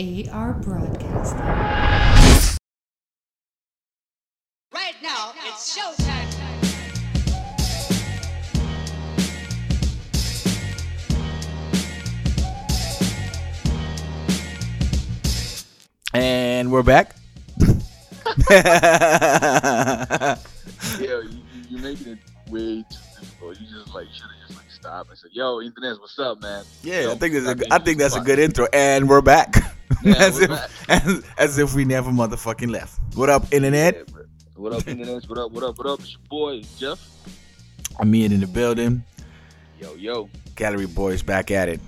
AR Broadcasting. Right now, it's showtime. And we're back. Yeah, you, you- you're making it way too difficult. You just like should have just like stopped and said, "Yo, internet, what's up, man?" yeah, I think it's a, stop I think that's a good intro. And we're back. Yeah, as, if. As, as if we never motherfucking left. What up, internet? Yeah. What up, internet? What up? What up? What up? It's your boy Jeff. Amir in the building. Yo, yo. Gallery boys back at it.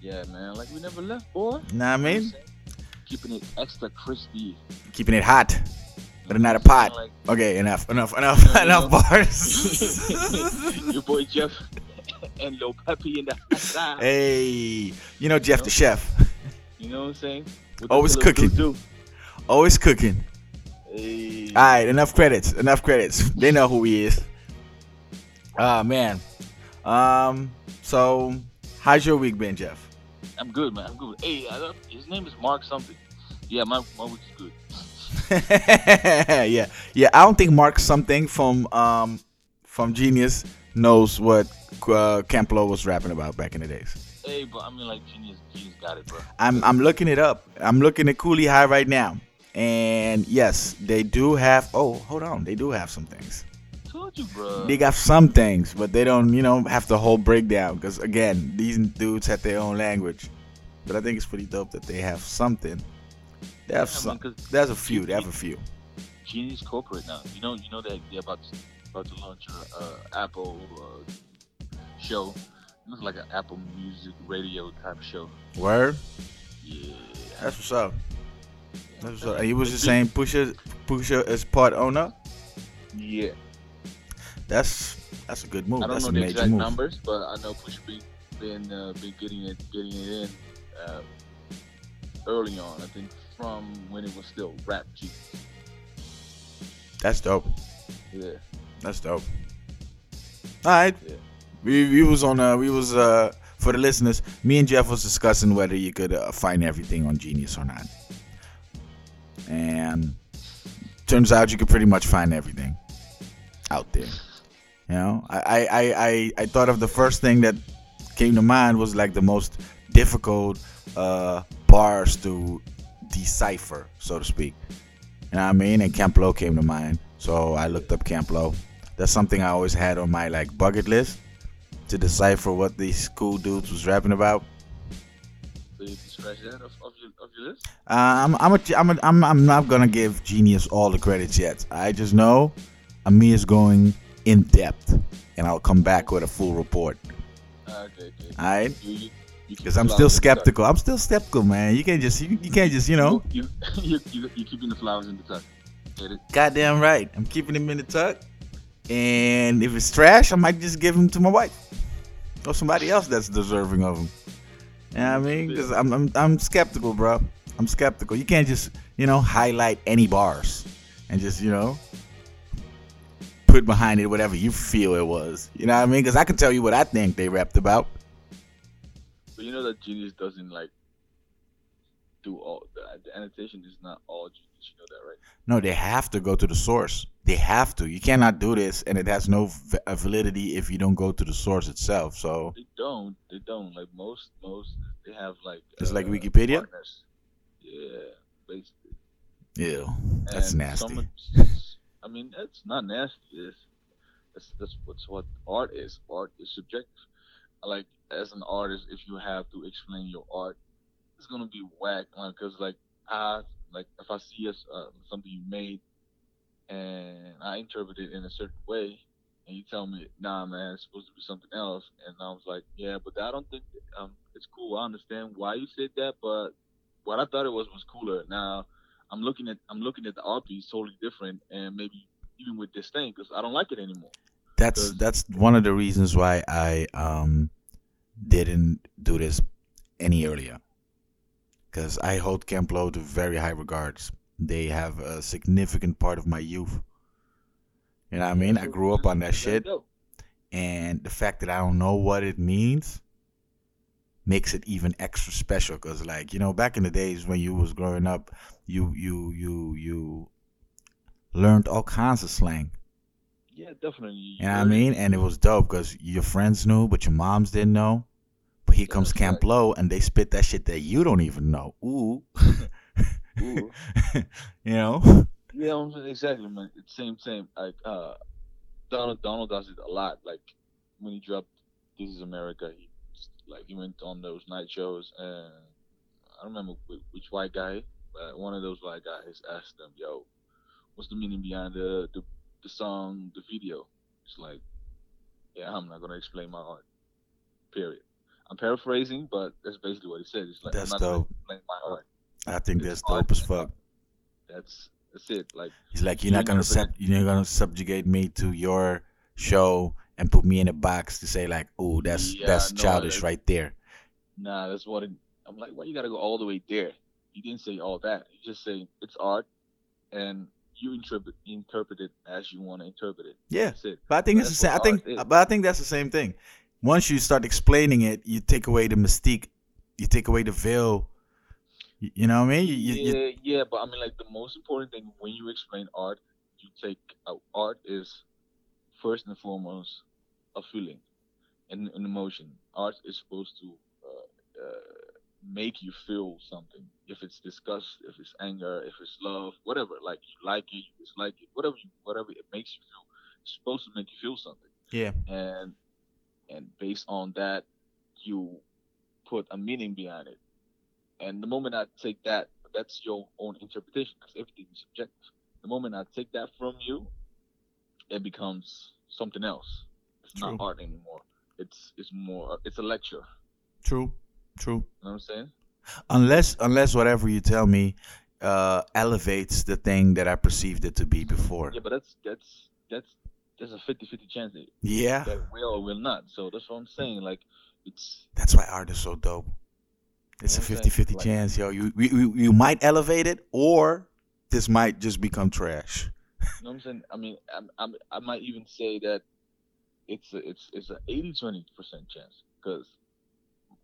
Yeah, man. Like we never left, boy. Know what I mean? Keeping it extra crispy. Keeping it hot, but not a You know pot. saying? Okay, enough, enough, enough, enough you know. bars. Your boy Jeff and Lil Peppy in the outside. hey, you know Jeff the chef, You know what I'm saying? What Always cooking. do. always cooking. Hey. All right, enough credits, enough credits. They know who he is. Ah man. Um. So, how's your week been, Jeff? I'm good, man. I'm good. Hey, I don't, his name is Mark something. Yeah, my my week is good. yeah, yeah. I don't think Mark something from um from Genius knows what uh, Camp Lo was rapping about back in the days. Hey, but I mean, like, genius, genius got it, bro. I'm I'm looking it up. I'm looking at Cooley High right now, and yes, they do have. Oh, hold on, they do have some things. Told you, bro. They got some things, but they don't, you know, have the whole breakdown. Because again, these dudes have their own language. But I think it's pretty dope that they have something. They have Yeah, some. 'cause There's a few. They have a few. Genius corporate now. You know, you know that they're about to, about to launch a uh, Apple uh, show. It looks like an Apple Music radio type show. Word. Yeah. That's what's up. That's what's up. And you was just saying Pusha, Pusha is part owner. Yeah. That's that's a good move. I don't That's know a the major exact move. numbers, but I know Pusha T been uh, been getting it getting it in uh, early on. I think from when it was still Rap G. That's dope. Yeah. That's dope. All right. Yeah. We we was on uh we was uh for the listeners. Me and Jeff was discussing whether you could uh, find everything on Genius or not, and turns out you could pretty much find everything out there. You know, I I I I, thought of the first thing that came to mind was like the most difficult uh bars to decipher, so to speak. You know what I mean? And Camp Lo came to mind. So I looked up Camp Lo. That's something I always had on my like bucket list to decipher what these cool dudes was rapping about. So you can scratch that off, off your off your list. Uh, I'm I'm a, I'm a, I'm I'm not gonna give Genius all the credits yet. I just know Ami is going in depth, and I'll come back with a full report. Ah, okay, okay. All right? You, you, you Because I'm still in the tuck. skeptical. I'm still skeptical, man. You can't just you, you can't just you know. You you you you keeping the flowers in the tuck. Get it? Goddamn right. I'm keeping them in the tuck. And if it's trash, I might just give them to my wife or somebody else that's deserving of them. You know what I mean? Because I'm, I'm, I'm skeptical, bro. I'm skeptical. You can't just, you know, highlight any bars and just, you know, put behind it whatever you feel it was. You know what I mean? Because I can tell you what I think they rapped about. But you know that genius doesn't like do all the, the annotation is not all genius. You know that, right? No, they have to go to the source. They have to. You cannot do this, and it has no v- uh, validity if you don't go to the source itself. So They don't. They don't. Like most most they have like uh, It's like Wikipedia? partners. Yeah, basically. Ew, that's And nasty. some I mean, that's not nasty. It's, that's that's what's what art is. Art is subjective. Like as an artist, if you have to explain your art, it's gonna be whack. Because like I like if I see us uh, something you made, and I interpret it in a certain way, and you tell me, nah, man, it's supposed to be something else, and I was like, yeah, but I don't think um it's cool. I understand why you said that, but what I thought it was was cooler. Now I'm looking at I'm looking at the art piece totally different, and maybe even with this thing because I don't like it anymore. That's that's one of the reasons why I um didn't do this any earlier. Because I hold Camp Camplo to very high regards. They have a significant part of my youth. You know what I mean? I grew up on that shit, and the fact that I don't know what it means makes it even extra special because like you know back in the days when you was growing up you you you you learned all kinds of slang Yeah, definitely. you know what i mean and it was dope because your friends knew but your moms didn't know but here comes Camp Lo and they spit that shit that you don't even know ooh Ooh. you know Yeah, exactly, man. It's the same, same. Like uh, Donald, Donald does it a lot. Like when he dropped "This Is America," he like he went on those night shows, and I don't remember which, which white guy, but one of those white guys asked them, "Yo, what's the meaning behind the the, the song, the video?" It's like, yeah, I'm not gonna explain my art. Period. I'm paraphrasing, but that's basically what he said. It's like That's dope. gonna my art. i think It's that's dope as fuck That's that's it. Like He's like, you're not gonna sub- you're not gonna subjugate me to your show and put me in a box to say like, oh, that's Yeah, that's no, childish right there. Nah, that's what it, I'm like. Why you gotta go all the way there? You didn't say all that. You just say it's art, and you interpret interpret it as you want to interpret it. Yeah, That's it. but I think it's the same. I think, is. but I think that's the same thing. Once you start explaining it, you take away the mystique. You take away the veil. You, you know what I mean? You, you, you- yeah, yeah, but I mean, like the most important thing when you explain art, you take uh, art is first and foremost a feeling, and an emotion. Art is supposed to uh, uh, make you feel something. If it's disgust, if it's anger, if it's love, whatever. Like you like it, you dislike it, whatever you, whatever it makes you feel. It's supposed to make you feel something yeah, and and based on that you put a meaning behind it and the moment i take that that's your own interpretation because everything is subjective the moment i take that from you it becomes something else it's True. not art anymore it's it's more it's a lecture true, true. you know what i'm saying Unless unless whatever you tell me uh, elevates the thing that I perceived it to be before. yeah but that's that's that's there's a 50-50 chance that Yeah, that will or will not so that's what i'm saying like it's that's why art is so dope. It's a You know what I'm 50 saying? 50 Like- chance, yo. You, you, you- might elevate it, or this might just become trash. You know what I'm saying? I mean, I'm, I'm, I might even say that it's a, it's it's a 80 20 percent chance because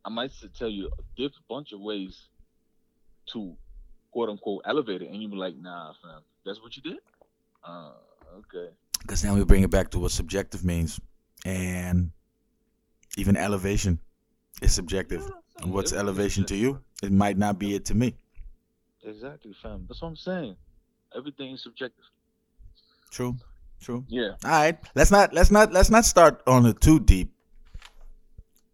I might tell you a diff bunch of ways to quote unquote elevate it, and you be like, nah, fam, that's what you did. Uh, okay. Because now we bring it back to what subjective means. And even elevation is subjective. Yeah, What's elevation to you? It might not be it to me. Exactly, fam. That's what I'm saying. Everything is subjective. True. True. Yeah. All right. Let's not let's not let's not start on a too deep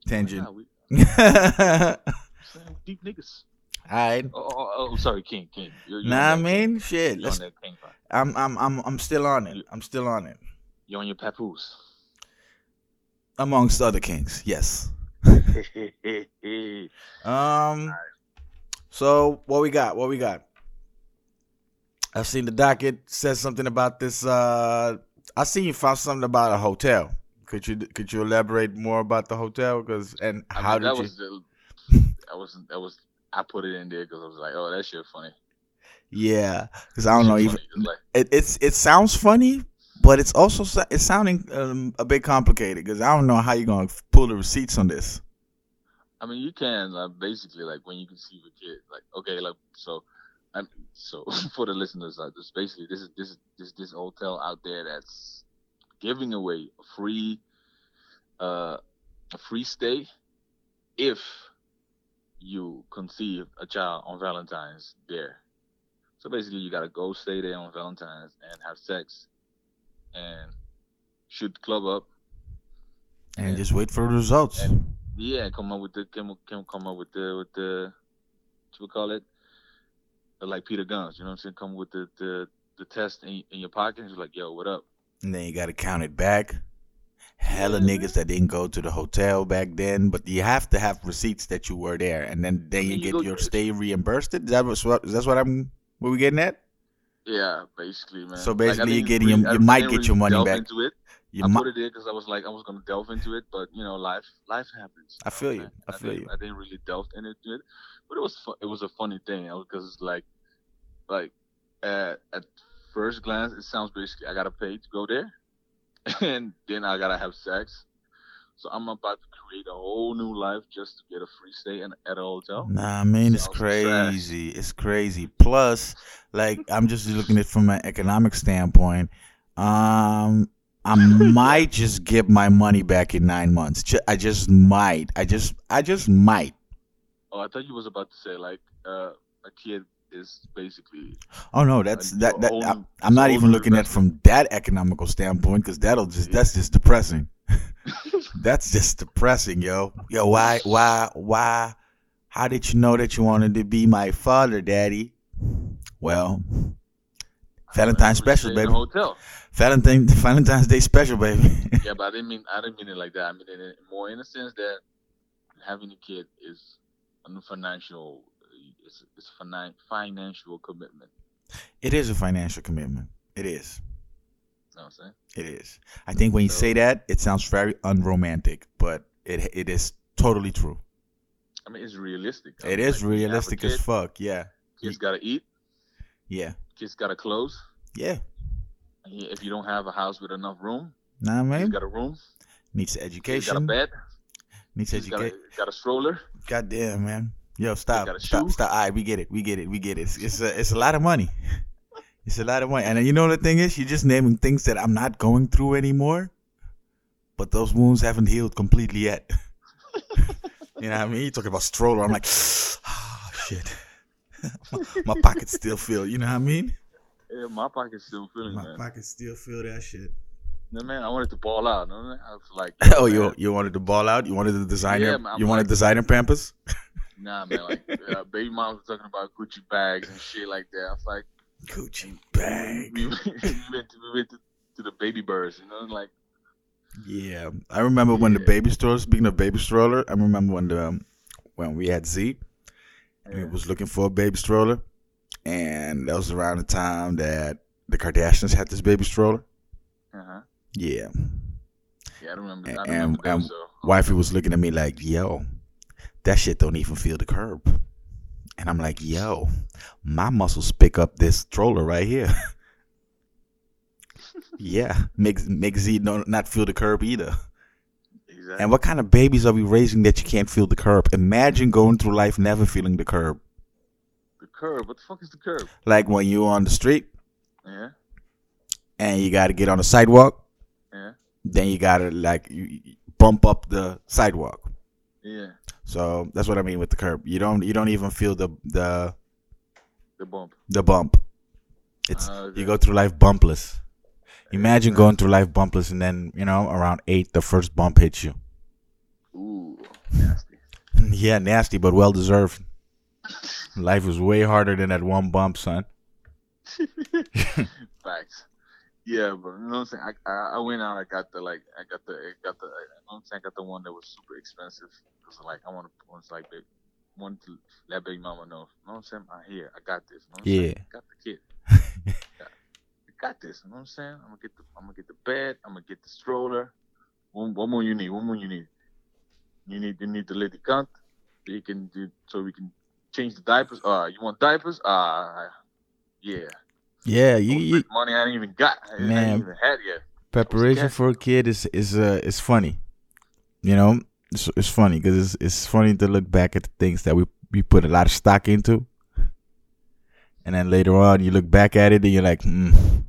tangent. Nah, we, deep niggas. Right. Oh, oh, oh, oh, sorry, King, King. You're, you're Nah, I mean, shit. Let's. I'm I'm I'm I'm still on it. I'm still on it. You're on your papoose. Amongst other kings, yes. Um. So what we got? What we got? I've seen the docket says something about this. Uh, I seen you found something about a hotel. Could you could you elaborate more about the hotel? Because and I how mean, did that you? was the, that was that was I put it in there because I was like, oh, that shit funny. Yeah, because I don't know. Even like, it, it's it sounds funny, but it's also it's sounding um, a bit complicated. Because I don't know how you're gonna pull the receipts on this. I mean, you can like, basically like when you conceive a kid, like okay, like so. I'm, so for the listeners, like this basically this is this is this this hotel out there that's giving away a free uh a free stay if you conceive a child on Valentine's there. So basically, you gotta go stay there on Valentine's and have sex and shoot the club up And Yeah. just wait for the results. And- Yeah, come up with the can can come up with the with the what we call it, like Peter Guns. You know what I'm saying? Come with the the, the test in, in your pocket. And you're like, yo, what up? And then you gotta count it back. Hella Yeah, niggas that didn't go to the hotel back then, but you have to have receipts that you were there, and then then you you get your stay reimbursed. Is that what? Is that what I'm? What we getting at? Yeah, basically, man. So Like, basically, you're getting really- your- you might get really your money back. Into it. You I mi- put it there because I was like, I was gonna delve into it, but you know, life life happens. I feel you. man. I feel didn't, you. I didn't really delve into it, but it was fu- it was a funny thing because it's like, like at, at first glance, it sounds basically I gotta pay to go there, and then I gotta have sex. So I'm about to create a whole new life just to get a free stay in, at a hotel. Nah, man, it's Sounds trash. crazy. It's crazy. Plus, like, I'm just looking at it from an economic standpoint. Um, I might just get my money back in nine months. I just might. I just, I just might. Oh, I thought you was about to say like uh, a kid is basically. Oh no, that's that. that own- I'm, I'm not even looking at from that economical standpoint because that'll just Yeah. that's just depressing. that's just depressing, yo. Yo, why, why, why? How did you know that you wanted to be my father, daddy? Well, Valentine's special, baby. hotel. Valentine, Valentine's Day special, baby. Yeah, but I didn't mean I didn't mean it like that. I mean it more in the sense that having a kid is a financial. It's, it's a finan- financial commitment. it is a financial commitment. It is. You know what I'm saying? It is. I think when you So- say that, it sounds very unromantic, but it it is totally true. I mean, it's realistic. I It mean, is like, when you have a realistic kid, as fuck. Yeah. Kids gotta eat. Yeah. Kids gotta clothes. Yeah. If you don't have a house with enough room, Nah, man. got a room. Needs Kids got a education. bed. Needs Kids got education. got a stroller. God damn, man. Yo, stop. Stop. Stop. All right, we get it. We get it. We get it. It's, it's a it's a lot of money. It's a lot of money. And you know the thing is, you're just naming things that I'm not going through anymore. But those wounds haven't healed completely yet. you know what I mean? You're talking about stroller. I'm like, oh shit. my, my pockets still feel. You know what I mean? Yeah, my pocket's still feeling, man. pockets still feel that shit. No, man, I wanted to ball out. I was like, Oh, man, you you wanted to ball out? You wanted the designer? Yeah, man, you wanted like- designer Pampers? Nah, man. Like, uh, baby mom was talking about Gucci bags and shit like that. I was like, Gucci bag. we went, to, we went to, to the baby birds, you know, like, Yeah, I remember when the baby stroller. Speaking of baby stroller, I remember when the um, when we had Z, and yeah. was looking for a baby stroller, and that was around the time that the Kardashians had this baby stroller. uh-huh. Yeah, Yeah, I remember. And- I remember that. and so, um, wifey was looking at me like, "Yo, that shit don't even feel the curb," and I'm like, "Yo, my muscles pick up this stroller right here." yeah, makes makes Z no, not feel the curb either. exactly. And what kind of babies are we raising that you can't feel the curb? Imagine going through life never feeling the curb. the curb. What the fuck is the curb? Like when you're on the street Yeah, and you got to get on the sidewalk, yeah, then you got to like you, bump up the sidewalk. yeah. So that's what I mean with the curb. You don't you don't even feel the the The bump. the bump. It's Ah, okay. you go through life bumpless. Imagine going through life bumpless and then you know around eight the first bump hits you. Ooh, nasty. yeah, nasty but well deserved. Life was way harder than that one bump, son. Facts. Yeah, but you know what I'm saying. I, I I went out. I got the like. I got the. I got the. You know what I'm saying. I got the one that was super expensive. Cause like I want to. Once like big. Want to let baby mama know. You know what I'm saying. I'm here. I got this. You know what I'm Yeah. saying? I got the kid. got, I got this. You know what I'm saying. I'm gonna get the. I'm gonna get the bed. I'm gonna get the stroller. One, what more you need? One more you need? You need. You need the lady count. So you can do. So we can change the diapers. Uh, you want diapers? Uh, yeah. Yeah, you, you money I didn't even got. I Man. even had yet. preparation for a kid is is uh is funny. You know, it's it's funny because it's it's funny to look back at the things that we we put a lot of stock into, and then later on you look back at it and you're like, mm,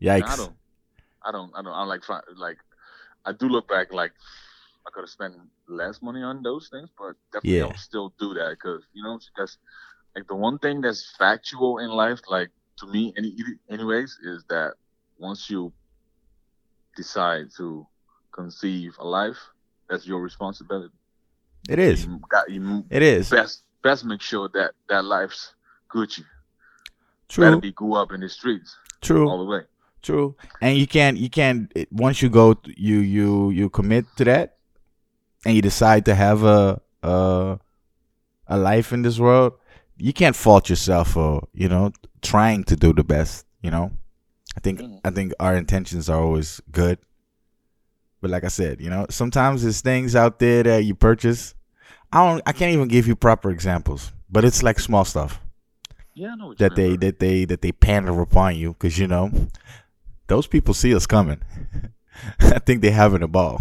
And I don't, I don't, I don't, I'm like, like, I do look back like I could have spent less money on those things, but definitely Yeah. I'll still do that because you know, because like the one thing that's factual in life, like to me, any, anyways, is that once you decide to conceive a life, that's your responsibility. It is. You got you It is best best make sure that that life's Gucci. Better true. be grew up in the streets True. all the way. True. And you can't you can't it- once you go you you you commit to that and you decide to have a a a life in this world, you can't fault yourself for, you know, trying to do the best, you know? I think Mhm. I think our intentions are always good. But like I said, you know, sometimes there's things out there that you purchase. I don't I can't even give you proper examples, but it's like small stuff Yeah, I know what you that they that they that they pander upon you because you know those people see us coming. I think they having a ball.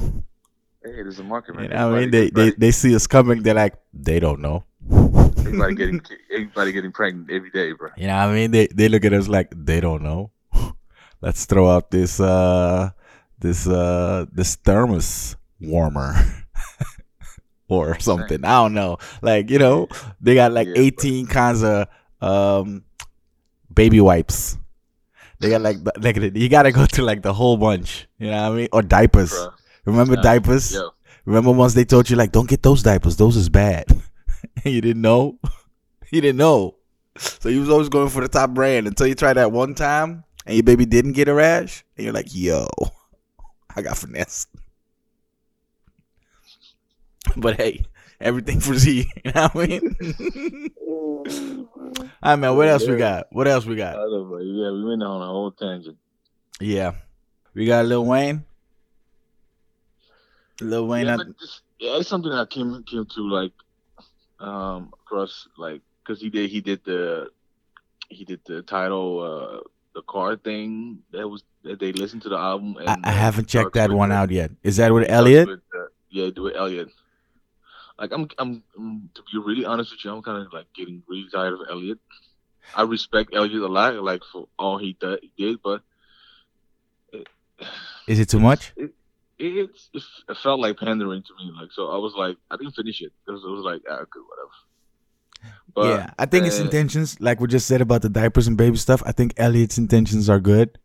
Hey, there's a market, man. You know I mean? They, they they see us coming. They're like, they don't know. Everybody getting everybody getting pregnant every day, bro. You know what I mean? They they look at us like they don't know. Let's throw out this uh this uh this thermos warmer or something. I don't know. Like, you know, they got like Yeah, 18 kinds of um baby wipes. They got like like you got to go to like the whole bunch, you know what I mean? Or diapers. Bro. Remember Nah, diapers? Yo, Remember once they told you like don't get those diapers, those is bad. and you didn't know? you didn't know. So you was always going for the top brand until you tried that one time and your baby didn't get a rash and you're like, "Yo, I got finesse." But hey, everything for Z, you know what I mean? All right, man, what else we got? What else we got? don't know, bro. Yeah, we went on a whole tangent. Yeah. We got Lil Wayne. Lil Wayne yeah, but this, yeah, it's something I came came to like um across like because he did he did the he did the title uh the car thing that was that they listened to the album and I, I uh, haven't checked that one the- out yet. Is that with Elliot? with, uh, yeah, do it Elliot. Like I'm, I'm, I'm to be really honest with you, I'm kind of like getting really tired of Elliot. I respect Elliot a lot, like for all he did, did but it, Is it too much? it, it, it felt like pandering to me. Like so, I was like, I didn't finish it because it was like, ah, good, whatever. But yeah, I think his uh, intentions, like we just said about the diapers and baby stuff, I think Elliot's intentions are good,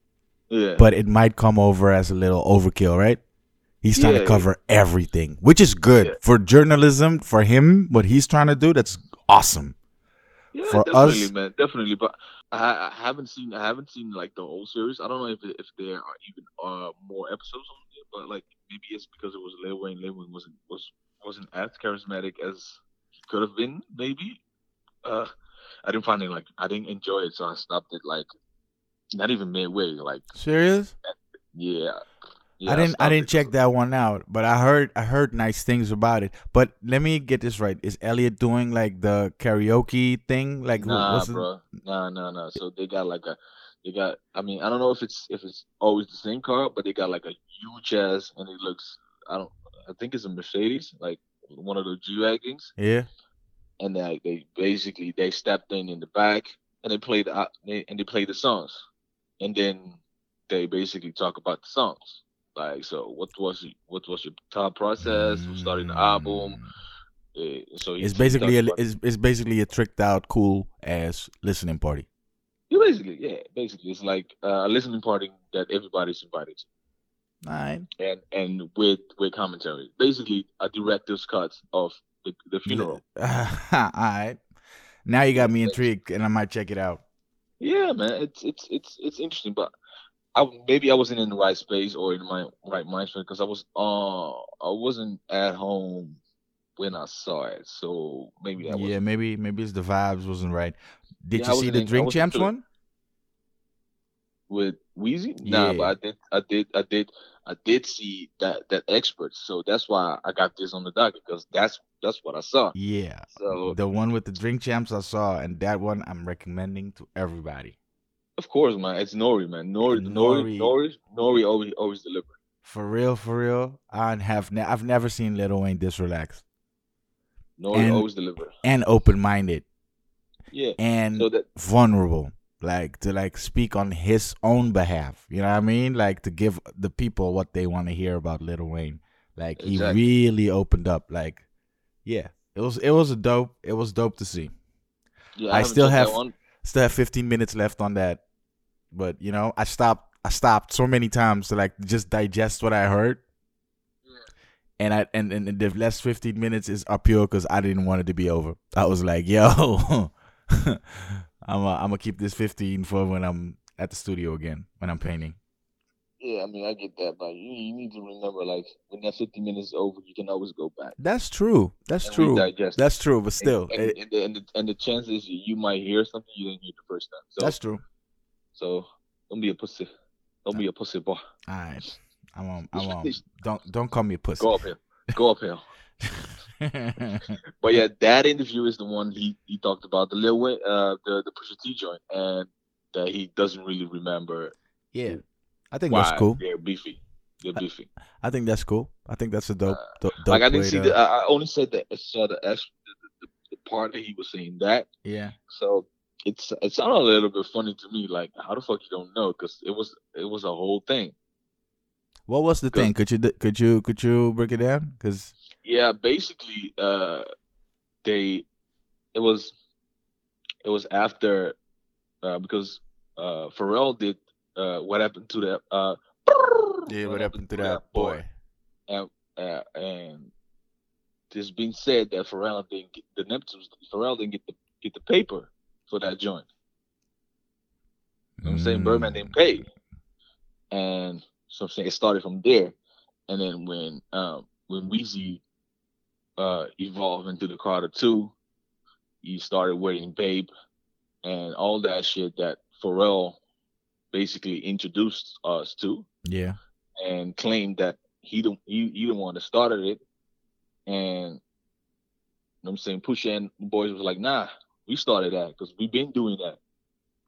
yeah, but it might come over as a little overkill, right? He's trying Yeah, to cover everything, which is good Yeah. for journalism. For him, what he's trying to do, that's awesome. yeah, for definitely, us- man, definitely. But I, I haven't seen, I haven't seen like the whole series. I don't know if if there are even uh more episodes on it, but like maybe it's because it was Lil Wayne. Lil Wayne wasn't was wasn't as charismatic as he could have been. Maybe. Uh, I didn't find it like I didn't enjoy it, so I stopped it like not even midway. Like Serious? yeah. Yeah I didn't. I didn't check that one out, but I heard. I heard nice things about it. But let me get this right: Is Elliot doing like the karaoke thing? Like, Nah, it- bro. Nah, nah, nah. So they got like a, they got. I mean, I don't know if it's if it's always the same car, but they got like a huge ass, and it looks. I don't. I think it's a Mercedes, like one of the G wagons, Yeah. and they they basically they stepped in in the back and they played uh, they, and they played the songs, and then they basically talk about the songs. Like, so what was what was your thought process of starting the album? Eh, so It's basically a, it's, it's basically a tricked out cool ass listening party. Yeah, basically, yeah, basically, it's like uh, a listening party that everybody's invited to, right. and and with with commentary, basically a director's cut of the, the funeral. All right. Now you got me intrigued, and I might check it out. Yeah, man, it's it's it's it's interesting, but I maybe I wasn't in the right space or in my right mindset because I was uh I wasn't at home when I saw it, so maybe was Yeah, maybe maybe it's the vibes wasn't right. Did Yeah, you see the in- Drink Champs one? with Weezy. Nah, but I did, I did, I did, I did see that that expert. So that's why I got this on the docket because that's that's what I saw. Yeah. So The one with the Drink Champs I saw, and that one I'm recommending to everybody. Of course, man, it's Nori, man. Nori, Nori. Nori, Nori, Nori always always deliver. For real, for real. I have ne- I've never seen Little Wayne this relaxed Nori And- always deliver. and open minded Yeah. and So that vulnerable. Like to like speak on his own behalf. You know what I mean? Like to give the people what they want to hear about Little Wayne. Like he really opened up. Like, yeah, it was it was a dope. It was dope to see. yeah, I haven't still have-. Still have 15 minutes left on that, but you know, I stopped. I stopped so many times to like just digest what I heard. And I and, and the last 15 minutes is up here because I didn't want it to be over. I was like, yo, I'm i I'm gonna keep this 15 for when I'm at the studio again when I'm painting. Yeah, I mean, I get that, but you, you need to remember, like, when that 50 minutes is over, you can always go back. That's true. That's and true. That's true. But still, and, it- and, and, the, and, the, and the chances you, you might hear something you didn't hear the first time. So, that's true. So don't be a pussy. Don't be a pussy boy. All right, I'm on. I'm on. Don't don't call me a pussy. Go up here. Go up here. But yeah, that interview is the one he, he talked about the Lil Wayne, uh, the the Pusha T joint, and that he doesn't really remember yeah, I think that's cool. they're beefy. they're beefing. I think that's cool. I think that's a dope. do- dope like I didn't see to- the. I I only said that I saw the, the, the, the part that he was saying that. Yeah. So it's it sounded a little bit funny to me. Like how the fuck you don't know? Because it was it was a whole thing. What was the thing? Could you could you could you break it down? Because Yeah, basically, uh, they it was it was after uh, because uh, Pharrell did uh, what happened to that uh, yeah what happened to that boy and uh, and there's been said that Pharrell didn't get the Neptunes Pharrell didn't get the get the paper for that joint. You know what I'm saying? Birdman didn't pay. And so I'm saying it started from there. And then when um when Weezy uh evolved into the Carter 2, he started wearing Bape and all that shit that Pharrell basically introduced us to Yeah. and claimed that he the he, he the one that started it. And you know what I'm saying Pusha and the boys was like, nah, we started that because we've been doing that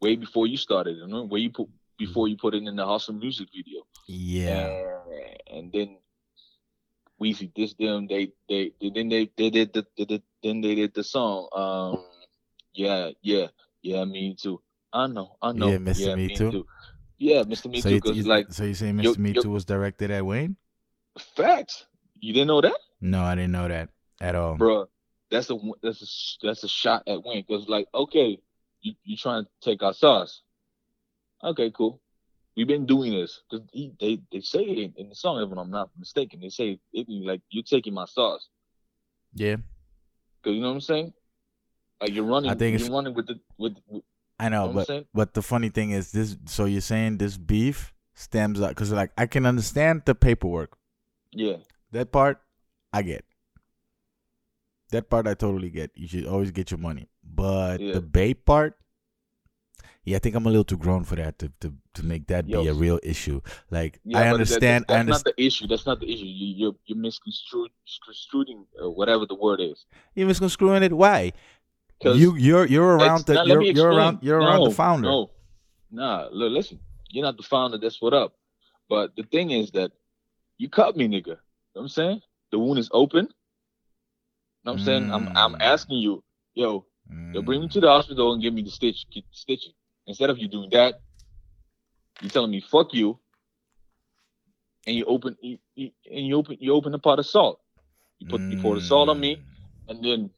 way before you started, you know, way you put before you put it in the hustle music video. Yeah. And, and then Weezy dissed them. They they, they then they they did the, the, the then they did the song. Um yeah, yeah, yeah, me too. I know, I know. Yeah, Mr. Me Too. Yeah, Mr. Me so Too. you, like so you say Mr. yo- Me yo- Too was directed at Wayne? facts. You didn't know that? No, I didn't know that at all. Bruh, that's a that's a that's a shot at Wayne because like okay, you you trying to take our sauce. Okay, cool. We've been doing this because they they say it in, in the song if I'm not mistaken. They say it like you're taking my sauce Yeah. because you know what I'm saying. Like you're running, I think you're it's- running with the with, with I know, know what I'm but but the funny thing is this. So you're saying this beef stems up because like I can understand the paperwork. yeah, That part, I get. That part I totally get. You should always get your money. But Yeah. the Bape part, yeah, I think I'm a little too grown for that to to, to make that Yo. be a real issue. Like yeah. I but that- understand. That's, I understand. not the issue. That's not the issue. You, you're you're misconstrued, misconstruing uh, whatever the word is. You're misconstruing it? Why? You you're you're around the now, you're, you're around you're around the No, founder. No, nah. Look, listen. You're not the founder. That's what up. But the thing is that you cut me, nigga. You know what I'm saying? The wound is open. Know what I'm saying? I'm I'm Mm. asking you, yo, yo, bring me Mm. to the hospital and give me the stitch, get stitching. Instead of you doing that, you telling me fuck you, and you open you, you- and you open you open a pot of salt. You put you pour the salt on me, Mm. and then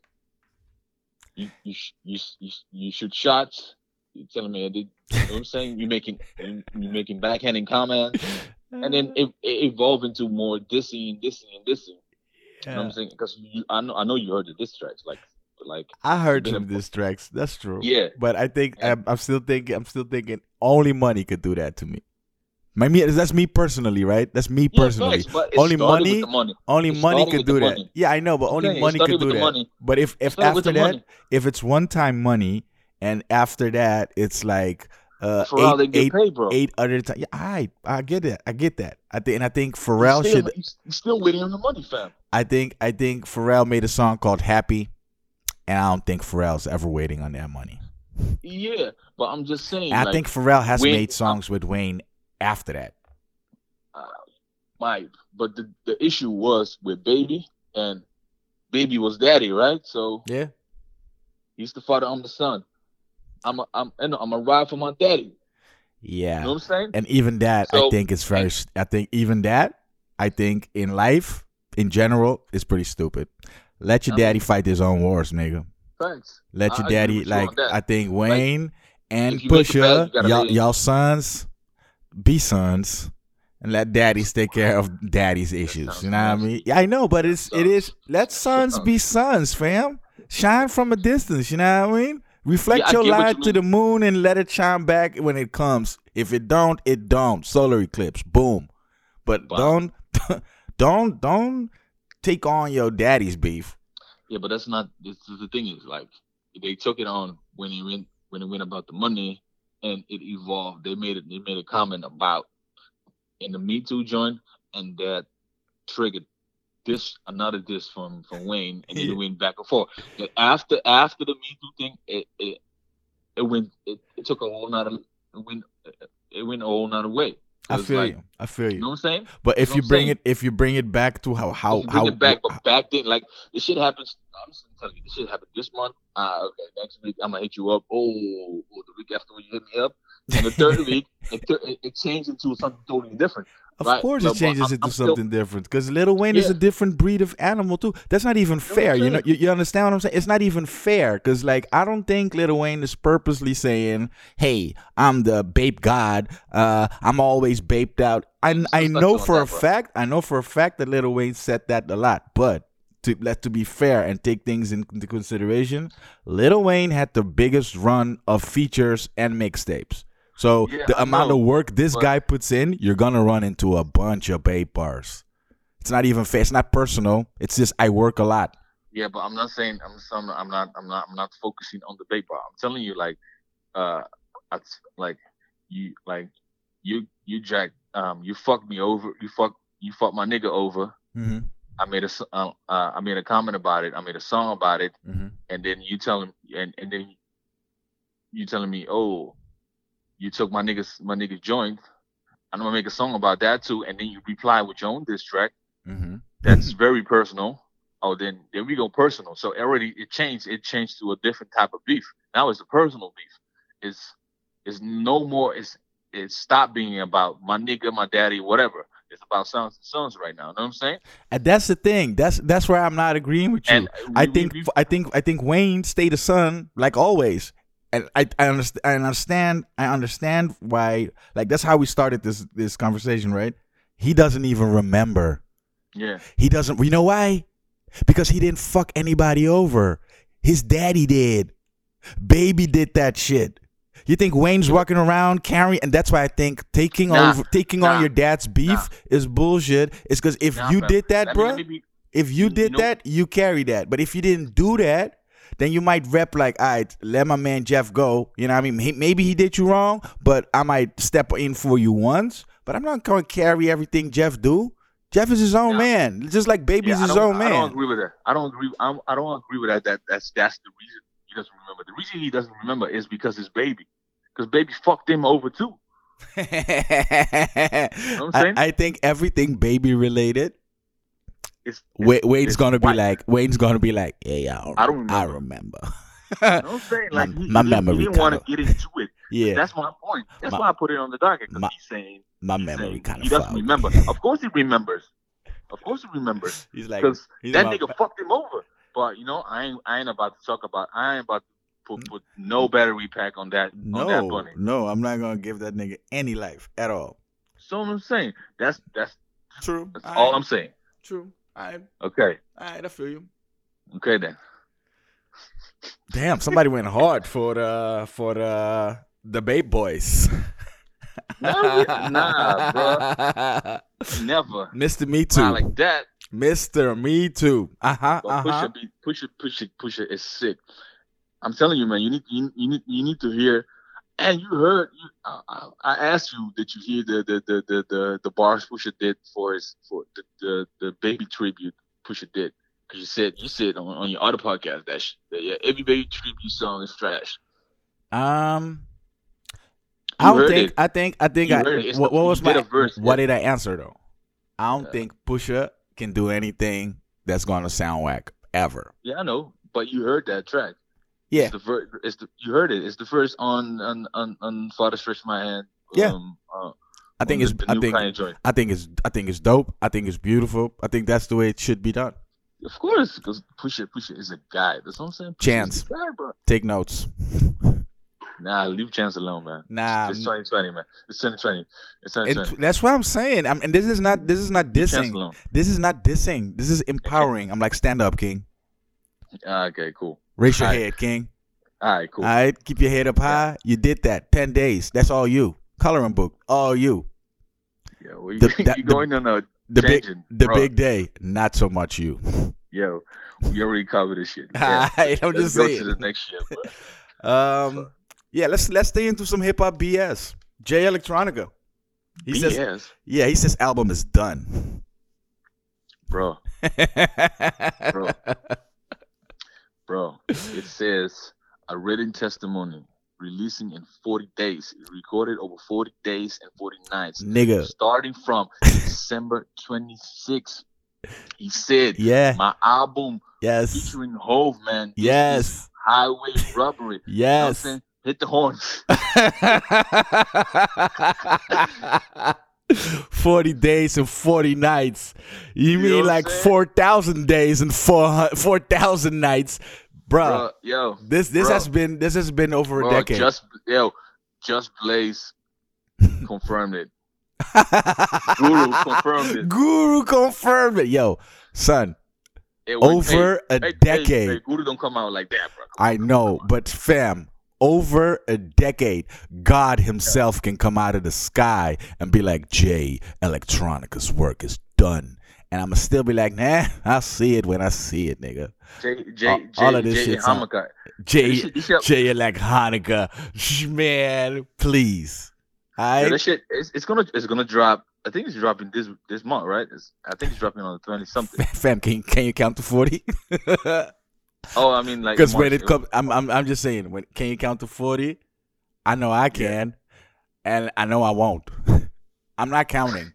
you you sh- you you, you shoot shots. You telling me I did. You know what I'm saying? You're making you you making backhanding comments, and then it, it evolved into more dissing and dissing and dissing. You know what I'm saying? Because I know I know you heard the diss tracks, like like I heard some diss tracks. That's true. yeah. But I think Yeah. I'm, I'm still thinking. I'm still thinking. Only money could do that to me. My me. That's me personally, right? That's me personally. but Only money- money. Only It money could do that. money. Yeah, I know, but only money could do that. money. But if if after that, money. if it's one time money, and after that it's like uh Pharrell eight, didn't get eight, paid, bro. eight other times. Yeah, I I get it. I get that. I think and I think Pharrell He's still, should. he's, he's still waiting on the money, fam. I think I think Pharrell made a song called Happy, and I don't think Pharrell's ever waiting on that money. Yeah, but I'm just saying. And I think Pharrell has Wayne- made songs with Wayne after that. uh, my but the, the issue was with baby and baby was daddy right so Yeah. he's the father i'm the son i'm a, i'm you know, i'm a ride for my daddy Yeah. you know what i'm saying And even that, I think is very. I think even that, I think in life, in general, is pretty stupid. Let your I mean- daddy fight his own wars, nigga. thanks Let your agree daddy you like. I think Wayne and if you make a bet, Pusha, gotta y'all, y'all sons, be sons, and let daddies take care of daddy's issues. You know what I mean? Yeah, I know, but it's it is. Let sons be sons, fam. Shine from a distance. You know what I mean? Reflect Yeah, your light you to the moon and let it shine back when it comes. If it don't, it don't. Solar eclipse, boom. But Wow. don't, don't, don't take on your daddy's beef. yeah but that's not this is the thing is like they took it on when it went when it went about the money and it evolved they made it they made a comment about in the me too joint and that triggered this another diss from from Wayne, and then Yeah. it went back and forth. But after after the Me Too thing, it it, it went it, it took a whole nother it went it went a whole nother way. I feel like, you. I feel You You know what I'm saying? But if know you what bring it, if you bring it back to how how how it back, but back then, like this shit happens. I'm just gonna you, this shit happened this month. Ah, okay. Next week, I'm gonna hit you up. Oh, oh, the week after when you hit me up, and the third week, it, it changed into something totally different. Of Right, course, it changes I'm- into I'm still- something different. Because Little Wayne is a different breed of animal too. That's not even fair. You know, you, you understand what I'm saying? It's not even fair. Because like, I don't think Little Wayne is purposely saying, "Hey, I'm the bape god. Uh, I'm always baped out." I I know for a bro. fact. I know for a fact that Little Wayne said that a lot. But to let to be fair and take things into consideration, Little Wayne had the biggest run of features and mixtapes. So Yeah, the I amount know, of work this guy puts in, you're gonna run into a bunch of bape bars. It's not even fair. It's not personal. It's just I work a lot. Yeah, but I'm not saying I'm some I'm not I'm not I'm not focusing on the big bar. I'm telling you like uh it's like you like you you jack um you fucked me over you fuck you fucked my nigga over. Mm-hmm. I made a uh, uh, I made a comment about it. I made a song about it Mm-hmm. and then you tell him and, and then you telling me, "Oh, you took my niggas my niggas joint." I'm gonna make a song about that too, and then you reply with your own diss track. Mm-hmm. That's very personal. Oh, then then we go personal. So already it changed. It changed to a different type of beef. Now it's a personal beef. It's it's no more. It's it stopped being about my nigga, my daddy, whatever. It's about sons and sons right now. You know what I'm saying? And that's the thing. That's that's where I'm not agreeing with you. And I we- think we- I think I think Wayne stayed a son like always. And I I understand I understand I understand why like that's how we started this this conversation, right? He doesn't even remember. yeah. He doesn't you know why? Because he didn't fuck anybody over. His daddy did. Baby did that shit. You think Wayne's walking around carrying, and that's why I think taking Nah, over, taking on your dad's beef nah. is bullshit. It's because if Nah, you did that, Let bro, let me be- if you You did know- that, you carry that. But if you didn't do that, then you might rep like, all right, let my man Jeff go. You know what I mean? Maybe he did you wrong, but I might step in for you once. But I'm not going to carry everything Jeff do. Jeff is his own Yeah. man, just like Baby's Yeah, his own I don't agree with that. I don't agree. I'm, I don't agree with that. That that's that's the reason he doesn't remember. The reason he doesn't remember is because his baby, because baby fucked him over too. I, saying? I think everything baby related. It's, Wa- it's, Wayne's it's gonna be white. like, Wayne's gonna be like, yeah, yeah, I don't I remember. remember. You know I'm saying? Like My- he, my he memory he didn't want to get into it. yeah, That's my point. That's My- why I put it on the docket because he's saying my he's memory kind of he doesn't remember. Of course he remembers. Of course he remembers He's like, because that nigga fucked him over. But you know, I ain't I ain't about to talk about. I ain't about to Mm. put, put no battery pack on that on that no, bunny. no, I'm not gonna give that nigga any life at all. So I'm saying that's that's True. that's all I'm saying. True. I, Okay, I, I feel you. okay then. Damn, somebody went hard for the for the the Bape Boys. Nah, nah, bro. Never. Mr. Me Too. Not like that. Mr. Me Too. Uh huh. But Uh push it, push it, push it, push it. it is sick. I'm telling you, man. You need, you, you need, you need to hear. And you heard. I, I asked you, did you hear the the the the the, the bars Pusha did for his for the the, the baby tribute Pusha did? Because you said you said on, on your other podcast that, sh- that yeah, every baby tribute song is trash. Um. You I don't think. it. I think. I think. You I, heard it. It's what, what was my? verse, what yeah. did I answer though? I don't Yeah. think Pusha can do anything that's gonna sound whack ever. Yeah, I know, but you heard that track. Yeah. It's the first. It's the you heard it. It's the first on on on, on Father Stretch My Hand. Yeah. Um, uh, I think on it's. the, the I think. I think it's. I think it's dope. I think it's beautiful. I think that's the way it should be done. Of course, because Pusha Pusha is a guy. That's what I'm saying. Pusha Chance. guy, bro. Take notes. Nah, leave Chance alone, man. Nah, it's 2020, man. It's 2020. It's And 2020. that's what I'm saying. I'm, and this is not. This is not dissing. This is not dissing. This is empowering. I'm like stand up, King. Ah, okay, cool. Raise your head, King. All right, cool. All right, keep your head up high. You did that. Ten days. That's all you. Coloring book. All you. Yeah, well, you, The- that- you going on a The big. The bro. big day. Not so much you. Yo, we already covered this shit. Yeah. I'm Let's just go saying. to the next shit, bro. Um. Yeah. Let's let's stay into some hip hop BS. Jay Electronica. He says. BS, Yeah. He says album is done. bro, bro. Bro, it says a written testimony releasing in 40 days. He recorded over 40 days and 40 nights. Nigga. Starting from December 26th. He said, Yeah. My album Yes. featuring Hove, man. Yes. Highway robbery. You know Yes. Hit the horns. 40 days and 40 nights. You You mean like 4,000 days and 4 4,000 nights? Bro, yo. this this bro. has been this has been over a Bro, decade. Just yo, just Blaze confirmed it. Guru confirmed it. Guru confirmed it. Yo, son, It was- over hey, a hey, decade. Hey, Guru don't come out like that, bro. I know, but fam, over a decade, God Himself can come out of the sky and be like, Jay, Electronica's work is done. And I'ma still be like, nah, I'll see it when I see it, nigga. Jay, Jay, all- Jay, all of this Jay shit's on- Hamaka. You Jay, should- you should- Jay Electronica, Shh, man, please. Yeah, that shit, it's, it's gonna, it's gonna drop. I think it's dropping this this month, right? It's, I think it's dropping on the twenty something. fam, can you, can you count to forty? Oh, I mean, like Because when it comes, I'm, I'm I'm just saying, when can you count to forty? I know I can, and I know I won't. I'm not counting.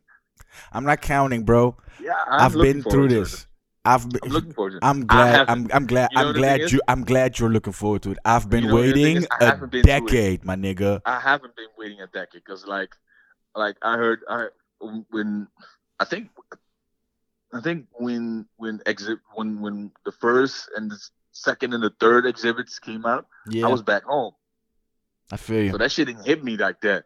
I'm not counting, bro. Yeah, I'm I've been through this. I've I'm been, looking forward to it. I'm glad. I'm I'm glad. you know I'm glad is- you. I'm glad you're looking forward to it. I've been You know, waiting is, I a been decade, my nigga. I haven't been waiting a decade because, like, like I heard, I when I think, I think when when exit when when the first and the second and the third exhibits came out, Yeah, I was back home, I feel you. so that shit didn't hit me like that.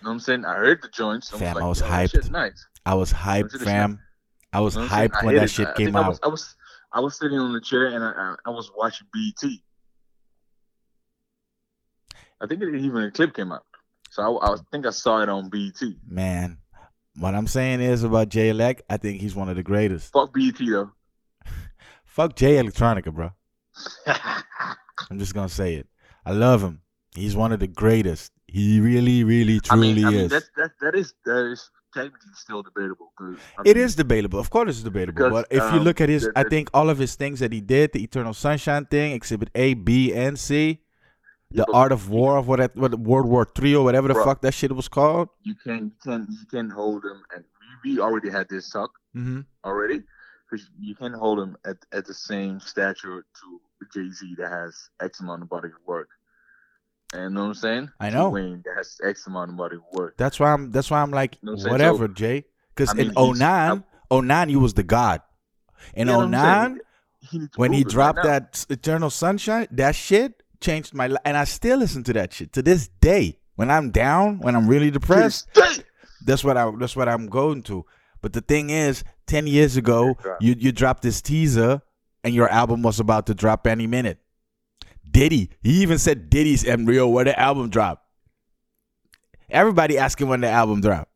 You know what I'm saying? I heard the joints. I Fam, like, I was hyped. nice. I was hyped, fam. I was You know what I'm saying? hyped when that it. shit I came think I out. was, I was I was sitting on the chair and I I, I was watching BT. I think it, even a clip came out, so I, I think I saw it on BT. Man, what I'm saying is about Jay Elect, I think he's one of the greatest. Fuck BT though. Fuck Jay Electronica, bro. I'm just gonna say it. I love him. He's one of the greatest. He really, really, I truly mean, I mean is. that that that is that is technically still debatable. I It mean, is debatable. Of course, it's debatable. Because, but if you um, look at his, I think all of his things that he did, the Eternal Sunshine thing, Exhibit A, B, and C, the Art of War of what, what World War Three or whatever the Bro. fuck that shit was called. You can you can you can hold him, and we, we already had this talk Mm-hmm. already, because you can hold him at at the same stature to Jay Z that has X amount of body of work. And you know what I'm saying? I know. Wayne that has X amount of body of work. That's why I'm. That's why I'm like You know what I'm whatever, So, Jay. Because I mean, in he's- 09, 09, he was the god. In You know oh what I'm saying? 09, He when he it right dropped that Eternal Sunshine, that shit changed my life, and I still listen to that shit to this day. When I'm down, when I'm really depressed, that's what I that's what I'm going to. But the thing is, ten years ago, you you dropped this teaser, and your album was about to drop any minute. Diddy, he even said Diddy's embryo where the album dropped. Everybody asking when the album dropped.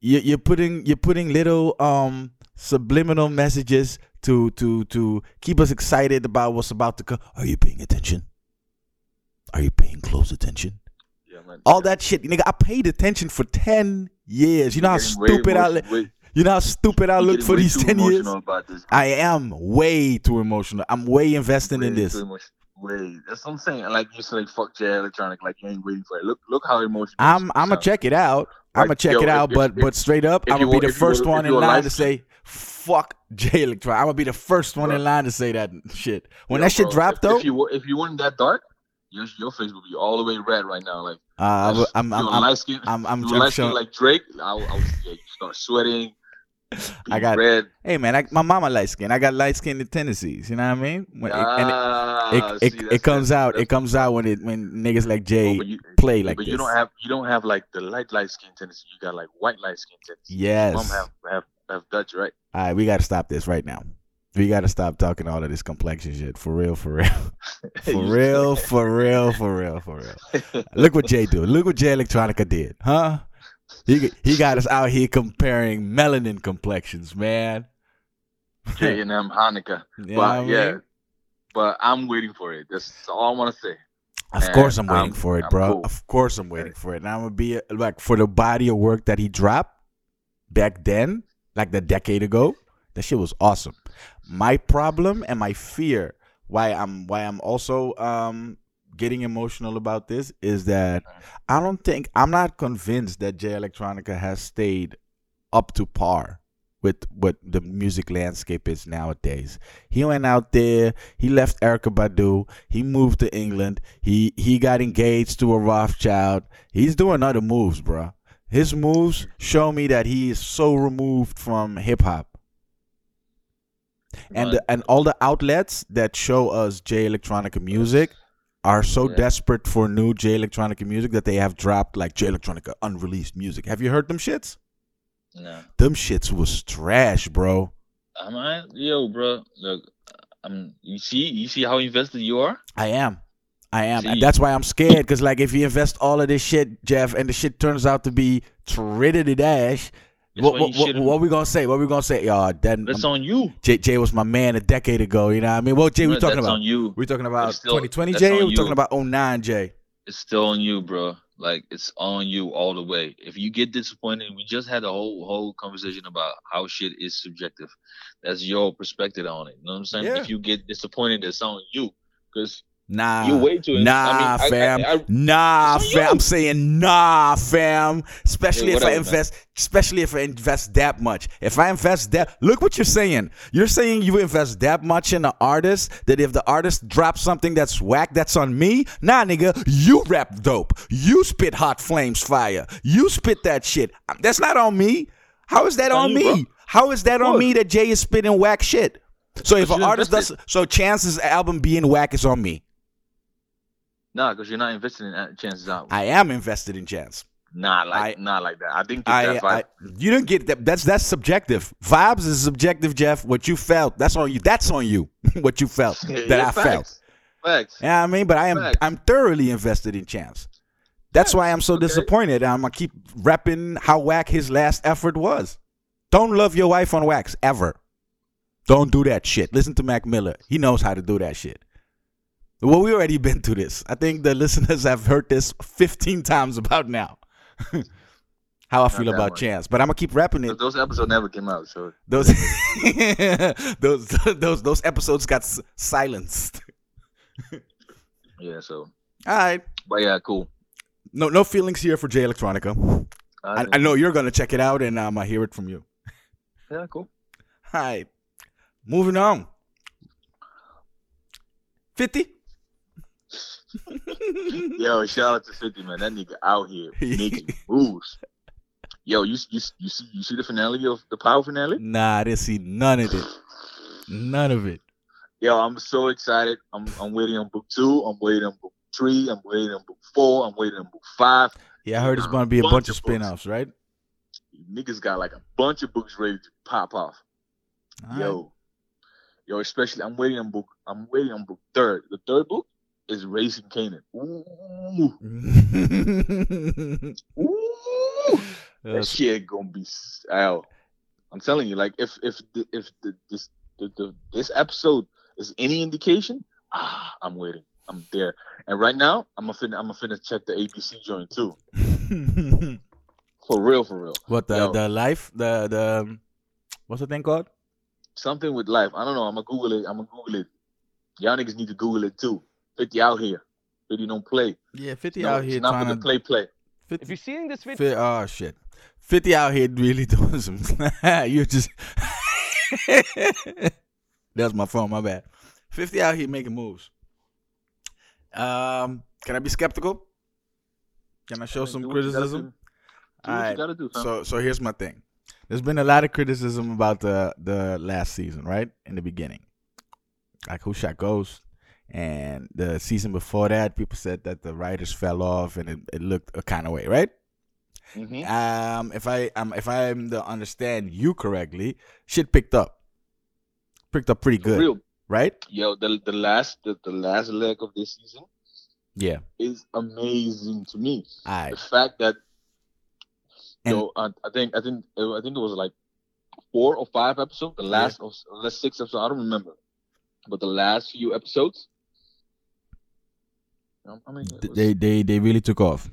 You, you're putting you're putting little um subliminal messages to to to keep us excited about what's about to come. Are you paying attention? Are you paying close attention? Yeah, man. All that shit, nigga. I paid attention for ten years. You know how Getting way stupid I way- you know how stupid I looked for these ten years. emotional About this. I am way too emotional. I'm way investing in this. Way. That's what I'm saying. Like you said, like fuck Jay Electronic. Like you ain't waiting for it. Look, look how emotional. I'm I'm gonna check it out. I'm gonna check yo, it out, if- but if- but straight up, I'm gonna be the if you were- first one in line to say fuck Jay Electronic. I'm gonna be the first one in line to say that shit. When Yo, that shit dropped though, if you if you weren't that dark, your your face would be all the way red right now. Like uh, I'm I'm I'm, light skin, I'm, I'm, I'm light skin like Drake. I, I would yeah, you start sweating. I got- red. Hey man, I, my mama light skin. I got light skinned in tendencies. You know what I mean? When, and it, Ah, it, see, it, it comes out. It comes out when it when niggas like Oh, Jay but you, play like this. but this. you don't have you don't have like the light light skin tendency. You got like white light skin tendency. Yes. Mom have have have Dutch, right? All right, we gotta stop this right now. We gotta stop talking all of this complexion shit. For real, for real, for real, for real, for real, for real. Look what Jay do. Look what Jay Electronica did, huh? He he got us out here comparing melanin complexions, man. J and M Hanukkah. You know but I mean? yeah, but I'm waiting for it. That's all I want to say. Of And course I'm waiting I'm- for it, I'm bro. cool. Of course I'm waiting for it. And I'm gonna be like for the body of work that he dropped back then, like the decade ago. That shit was awesome. My problem and my fear why I'm why I'm also um getting emotional about this is that I don't think I'm not convinced that Jay Electronica has stayed up to par with what the music landscape is nowadays. He went out there, he left Erykah Badu, he moved to England, he he got engaged to a Rothschild. He's doing other moves, bruh. His moves show me that he is so removed from hip hop. And Right. and all the outlets that show us Jay Electronica music are so Yeah. desperate for new Jay Electronica music that they have dropped like Jay Electronica unreleased music. Have you heard them shits? No. Them shits was trash, bro. Am I? Yo, bro. Look, I'm. You see, you see how invested you are. I am. I am. And that's why I'm scared. Because, like, if you invest all of this shit, Jeff, and the shit turns out to be trinity dash, what, what, what, what we going to say? What we going to say? Y'all, then That's on you. Jay, Jay was my man a decade ago. You know what I mean? What Jay we talking about? on you. we talking about still- 2020 that's Jay? we talking about 09 Jay? It's still on you, bro. Like it's on you all the way. If you get disappointed, we just had a whole whole conversation about how shit is subjective. That's your perspective on it. You know what I'm saying? Yeah. If you get disappointed, that's on you. Because Nah. You way too- I Nah, mean, I- I- fam. I- nah, fam. I'm saying nah, fam. Especially if I whatever, man. invest, especially if I invest that much. If I invest that, look what you're saying. You're saying you invest that much in an artist that if the artist drops something that's whack, that's on me. Nah, nigga, you rap dope. You spit hot flames fire. You spit that shit. Um, that's not on me. How is that on on you, me? bro. How is that on me that Jay is spitting whack shit? So if an artist does, so chances album being whack is on me. Nah, because you're not investing in that chances out. I am invested in Chance. nah, like I- not like that. I didn't get I, that vibe. I you didn't get that. That's that's subjective. Vibes is subjective, Jeff. What you felt, that's on you. That's on you. what you felt that Yeah, I facts. felt. Facts. Yeah, I mean, but I am Facts. I'm thoroughly invested in Chance. That's why I'm so okay. disappointed. I'm gonna keep repping how whack his last effort was. Don't love your wife on wax ever. Don't do that shit. Listen to Mac Miller. He knows how to do that shit. Well, we already been through this. I think the listeners have heard this 15 times about now. how I feel about much. Chance, but I'm gonna keep rapping it. Those episodes never came out, so Those those those those episodes got s- silenced. yeah. So, All right, but yeah, cool. no no feelings here for Jay Electronica. I, think- I know you're gonna check it out, and I'm um, I hear it from you. Yeah, cool. All right, moving on. Fifty. Yo, shout out to Fifty man. That nigga out here making moves. Yo, you you you see you see the finale of the Power finale? Nah, I didn't see none of it. None of it. Yo, I'm so excited. I'm I'm waiting on book two. I'm waiting on book three. I'm waiting on book four. I'm waiting on book five. Yeah, I heard it's gonna be a Bunch bunch of of spin-offs, right? Niggas got like a bunch of books ready to pop off. All Yo, yo, especially I'm waiting on book. I'm waiting on book third. The third book is Raising Kanan. Ooh, ooh. That shit gonna be hell. I'm telling you, like if if the, if the, this the, the this episode is any indication, ah, I'm waiting. I'm there. And right now, I'm gonna finna, I'm gonna finna check the ABC joint too. For real, for real. what the Yo. the life the the um, what's the thing called? Something with life. I don't know. I'm gonna Google it. I'm gonna Google it. Y'all niggas need to Google it too. 50 out here. 50 don't play. Yeah, fifty No, out it's here not for trying the to play play. 50, If you're seeing this video, Fi- oh shit. 50 out here really doing some you just That's my phone, my bad. 50 out here making moves. Um can I be skeptical? Can I show some Do what you gotta criticism? do. Do what Alright, you gotta do. So so here's my thing. There's been a lot of criticism about the the last season, right? In the beginning. Like who shot Ghost. And the season before that, people said that the writers fell off and it, it looked a kind of way, right? Mhm. um if i um if i'm to understand you correctly shit picked up picked up pretty good real. right Yo, the the last the, the last leg of this season yeah is amazing to me. right The fact that And- yo, I, I think I think I think it was like four or five episodes. The last of last six episodes, I don't remember, but the last few episodes. I mean, was- they they they really took off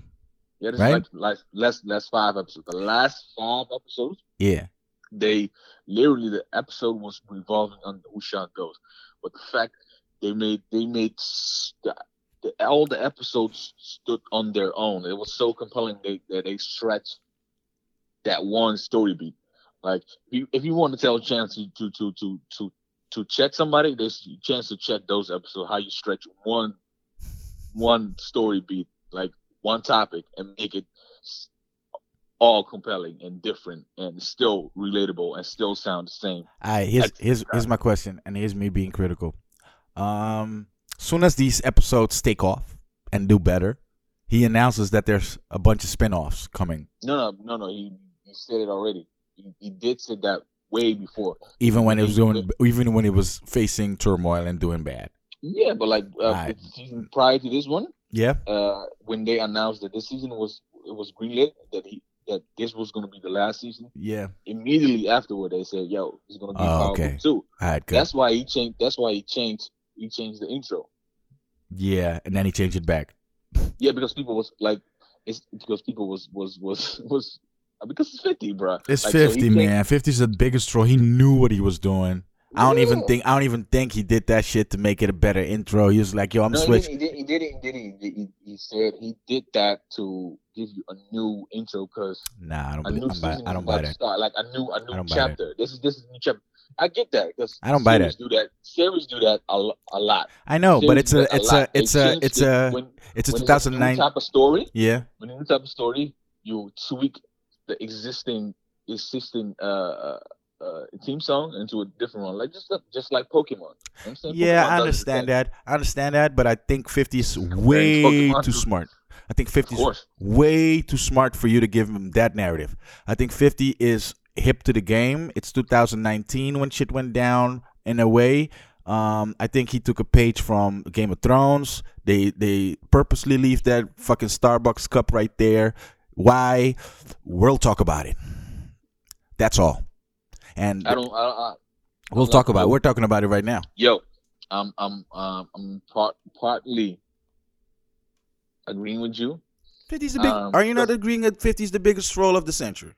yeah, this right? is like last last last five episodes. The last five episodes, yeah they literally the episode was revolving on who shot Ghost, but the fact they made they made s- the, the, all the episodes stood on their own. It was so compelling they, that they stretched that one story beat. Like if you, if you want to tell a chance to to to to to to check somebody, there's a chance to check those episodes. How you stretch one one story beat, like one topic, and make it all compelling and different and still relatable and still sound the same. All right, here's here's here's my question, and here's me being critical. Um, soon as these episodes take off and do better, he announces that there's a bunch of spin-offs coming. No, no, no, no. He he said it already. He, he did say that way before. Even when it was He- doing, even when it was facing turmoil and doing bad. Yeah, but like uh, Right. season prior to this one, Yeah. uh, when they announced that this season was it was greenlit that he that this was going to be the last season, Yeah. immediately afterward they said, "Yo, it's going to be Oh, okay. Two. All right. Good. That's why he changed. That's why he changed. He changed the intro. yeah, and then he changed it back. Yeah, because people was like, it's because people was was was was because it's fifty, bro. It's Like, so fifty, changed- man. 50's the biggest troll. He knew what he was doing. I don't even think I don't even think he did that shit to make it a better intro. He was like, "Yo, I'm No, he didn't, he did. He did it. He did it. He, he, said he did that to give you a new intro because Nah, I don't. a new I'm buy, I don't buy that. start, like a new a new that. chapter. This is this is a new chapter. I get that because I don't buy series Do that. Series do that a, a lot. I know, but it's a, it's a, it's a, it's a, when, it's a 2009. It's a new type of story. Yeah, When it's a new type of story, you tweak the existing existing uh, uh, theme song into a different one, like just just like Pokemon. You know what I'm saying? yeah, Pokemon I understand that. I understand that, but I think 50 is way Pokemon too smart. I think 50 is way too smart for you to give him that narrative. I think 50 is hip to the game. It's 2019 when shit went down in a way. Um, I think he took a page from Game of Thrones. They they purposely leave that fucking Starbucks cup right there. Why? We'll talk about it. That's all. And I don't. I, I, we'll I'm talk about. It. We're talking about it right now. yo, I'm I'm um I'm part partly agreeing with you. 50's the big. Um, are you not agreeing that 50's the biggest troll of the century?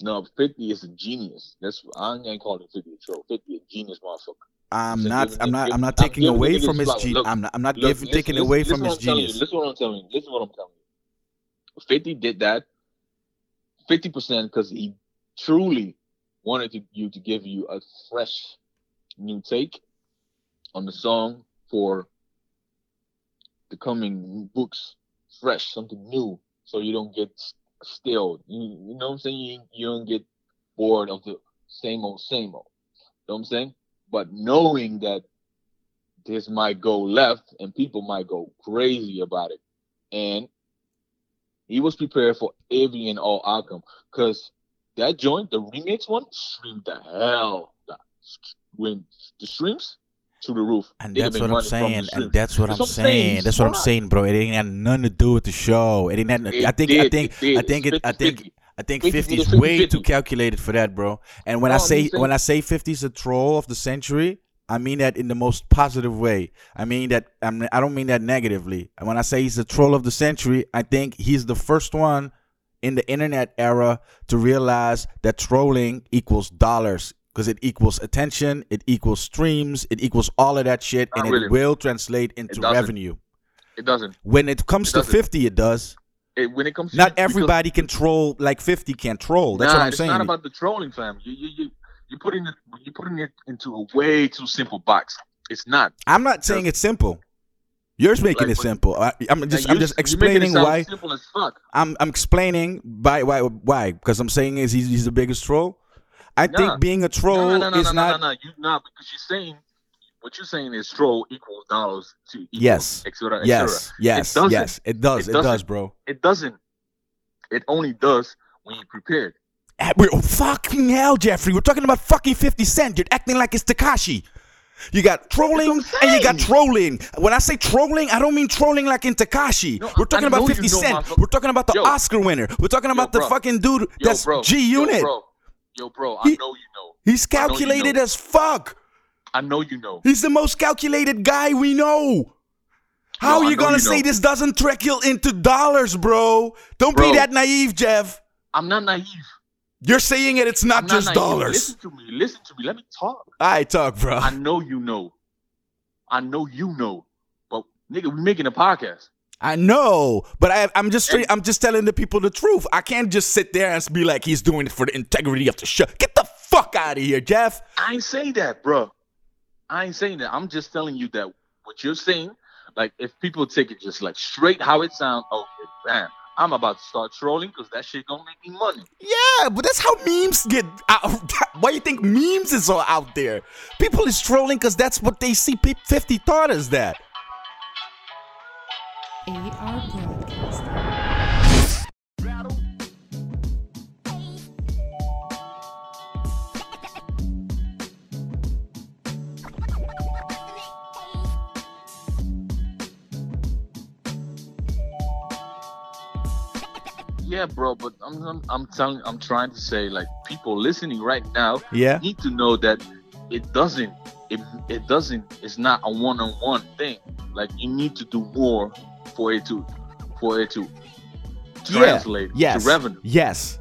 No, 50 is a genius. That's I ain't gonna call it 50 a troll. 50 a genius motherfucker. I'm So not. I'm not. I'm not I'm taking away from his genius. I'm not. I'm not Look, giving, listen- taking listen- away listen from his I'm you. genius. Listen what I'm telling you. Listen what I'm telling you. 50 did that 50% because he truly wanted to, you to give you a fresh new take on the song for the coming books fresh something new so you don't get stale. You, you know what i'm saying? You, you don't get bored of the same old same old. You know what i'm saying? But knowing that this might go left and people might go crazy about it. And he was prepared for every and all outcome because that joint the remix one streamed the hell when the streams to the roof And that's have that's been what I'm the saying. And that's what I'm saying. That's what I'm saying, bro. It ain't got nothing to do with the show. It ain't. Had, It I think. I think. I think. It. It's I think. 50-50. I think 50 50 is way 50-50. too calculated for that, bro. And when I No, I'm say when I say 50 is a troll of the century, I mean that in the most positive way. I mean that I'm, I don't mean that negatively. And when I say he's a troll of the century, I think he's the first one in the internet era to realize that trolling equals dollars because it equals attention, it equals streams, it equals all of that shit, Not and really. it will translate into doesn't. revenue. it doesn't When it comes It to doesn't. 50, it does. it, when it comes to Not because- everybody can troll like 50 can't troll. That's nah, what I'm it's saying. It's not about the trolling, fam. You you you you putting it you putting it into a way too simple box. It's not. I'm not saying it's simple. You're making Like, it simple. I, I'm just Now, I'm just you're it explaining why. Simple as fuck. I'm I'm explaining by why why because I'm saying is he's, he's the biggest troll. I Nah. think being a troll no, no, no, no, is no, not. no, no, You not because you're saying what you're saying is troll equals dollars to equals Yes. et cetera, et Yes, cetera. yes, doesn't. yes. It does. It It, does, bro. It doesn't. It only does when you're prepared. Ah, we're- oh, fucking hell, Jeffrey. We're talking about fucking 50 Cent. You're acting like it's Tekashi. You got trolling That's what I'm and you got trolling. When I say trolling, I don't mean trolling like in Tekashi. No, We're talking I about know you 50 know, Cent. We're talking about the Yo. Oscar winner. We're talking about the fucking dude Yo, that's bro. G Yo, Unit. bro. Yo, bro. I He- know you know. He's know you calculated know. as fuck. I know you know. He's the most calculated guy we know. How No, are you gonna you say know. this doesn't trickle into dollars, bro? Don't Bro. be that naive, Jeff. I'm not naive. You're saying it. It's not I'm just dollars. Listen to me. Listen to me. Let me talk. I talk, bro. I know you know. I know you know. But Nigga, we making a podcast. I know, but I, I'm just straight, I'm just telling the people the truth. I can't just sit there and be like he's doing it for the integrity of the show. Get the fuck out of here, Jeff. I ain't saying that, bro. I ain't saying that. I'm just telling you that what you're saying, like if people take it just like straight how it sounds, oh, okay, bam. I'm about to start trolling because that shit gonna make me money. Yeah, but that's how memes get out. Why you think memes is all out there? People is trolling because that's what they see. Pe- 50 thought is that. AR Yeah, bro, but I'm, I'm I'm telling I'm trying to say like people listening right now Yeah. need to know that it doesn't it, it doesn't it's not a one-on-one thing. Like you need to do more for it to for it to translate Yes. to revenue. Yes.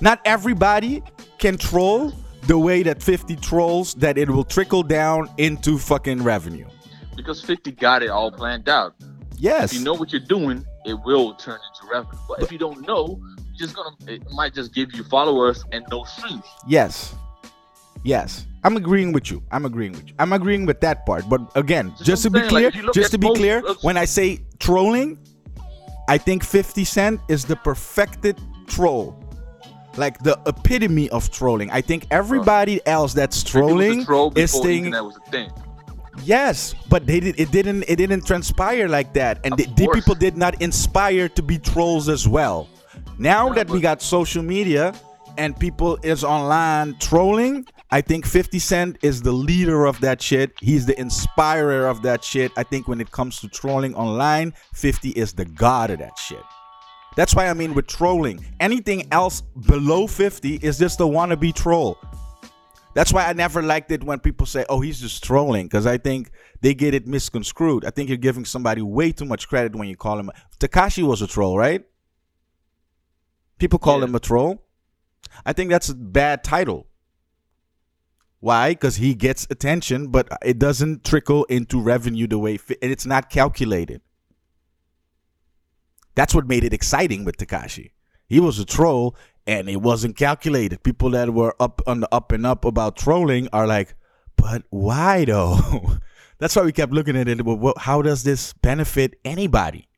Not everybody can troll the way that 50 trolls that it will trickle down into fucking revenue. Because 50 got it all planned out. Yes. If you know what you're doing, it will turn But if you don't know, just gonna it might just give you followers and no streams. Yes. Yes. I'm agreeing with you. I'm agreeing with you. I'm agreeing with that part. But again, Just just to be saying, clear, like, if you look just to be most clear, of- when I say trolling, I think 50 Cent is the perfected troll. Like the epitome of trolling. I think everybody else that's 50 was a trolling troll is before saying internet was a thing. Yes, but they did. It didn't. It didn't transpire like that, and the, the people did not inspire to be trolls as well. Now that we got social media and people is online trolling, I think 50 Cent is the leader of that shit. He's the inspirer of that shit. I think when it comes to trolling online, 50 is the god of that shit. That's why I mean with trolling. Anything else below 50 is just a wannabe troll. That's why I never liked it when people say, "Oh, he's just trolling," because I think they get it misconstrued. I think you're giving somebody way too much credit when you call him. Tekashi was a troll, right? People call Yeah. him a troll. I think that's a bad title. Why? Because he gets attention, but it doesn't trickle into revenue the way, and it's not calculated. That's what made it exciting with Tekashi. He was a troll and it wasn't calculated. People that were up on the up and up about trolling are like, but why though? That's why we kept looking at it. Well, how does this benefit anybody?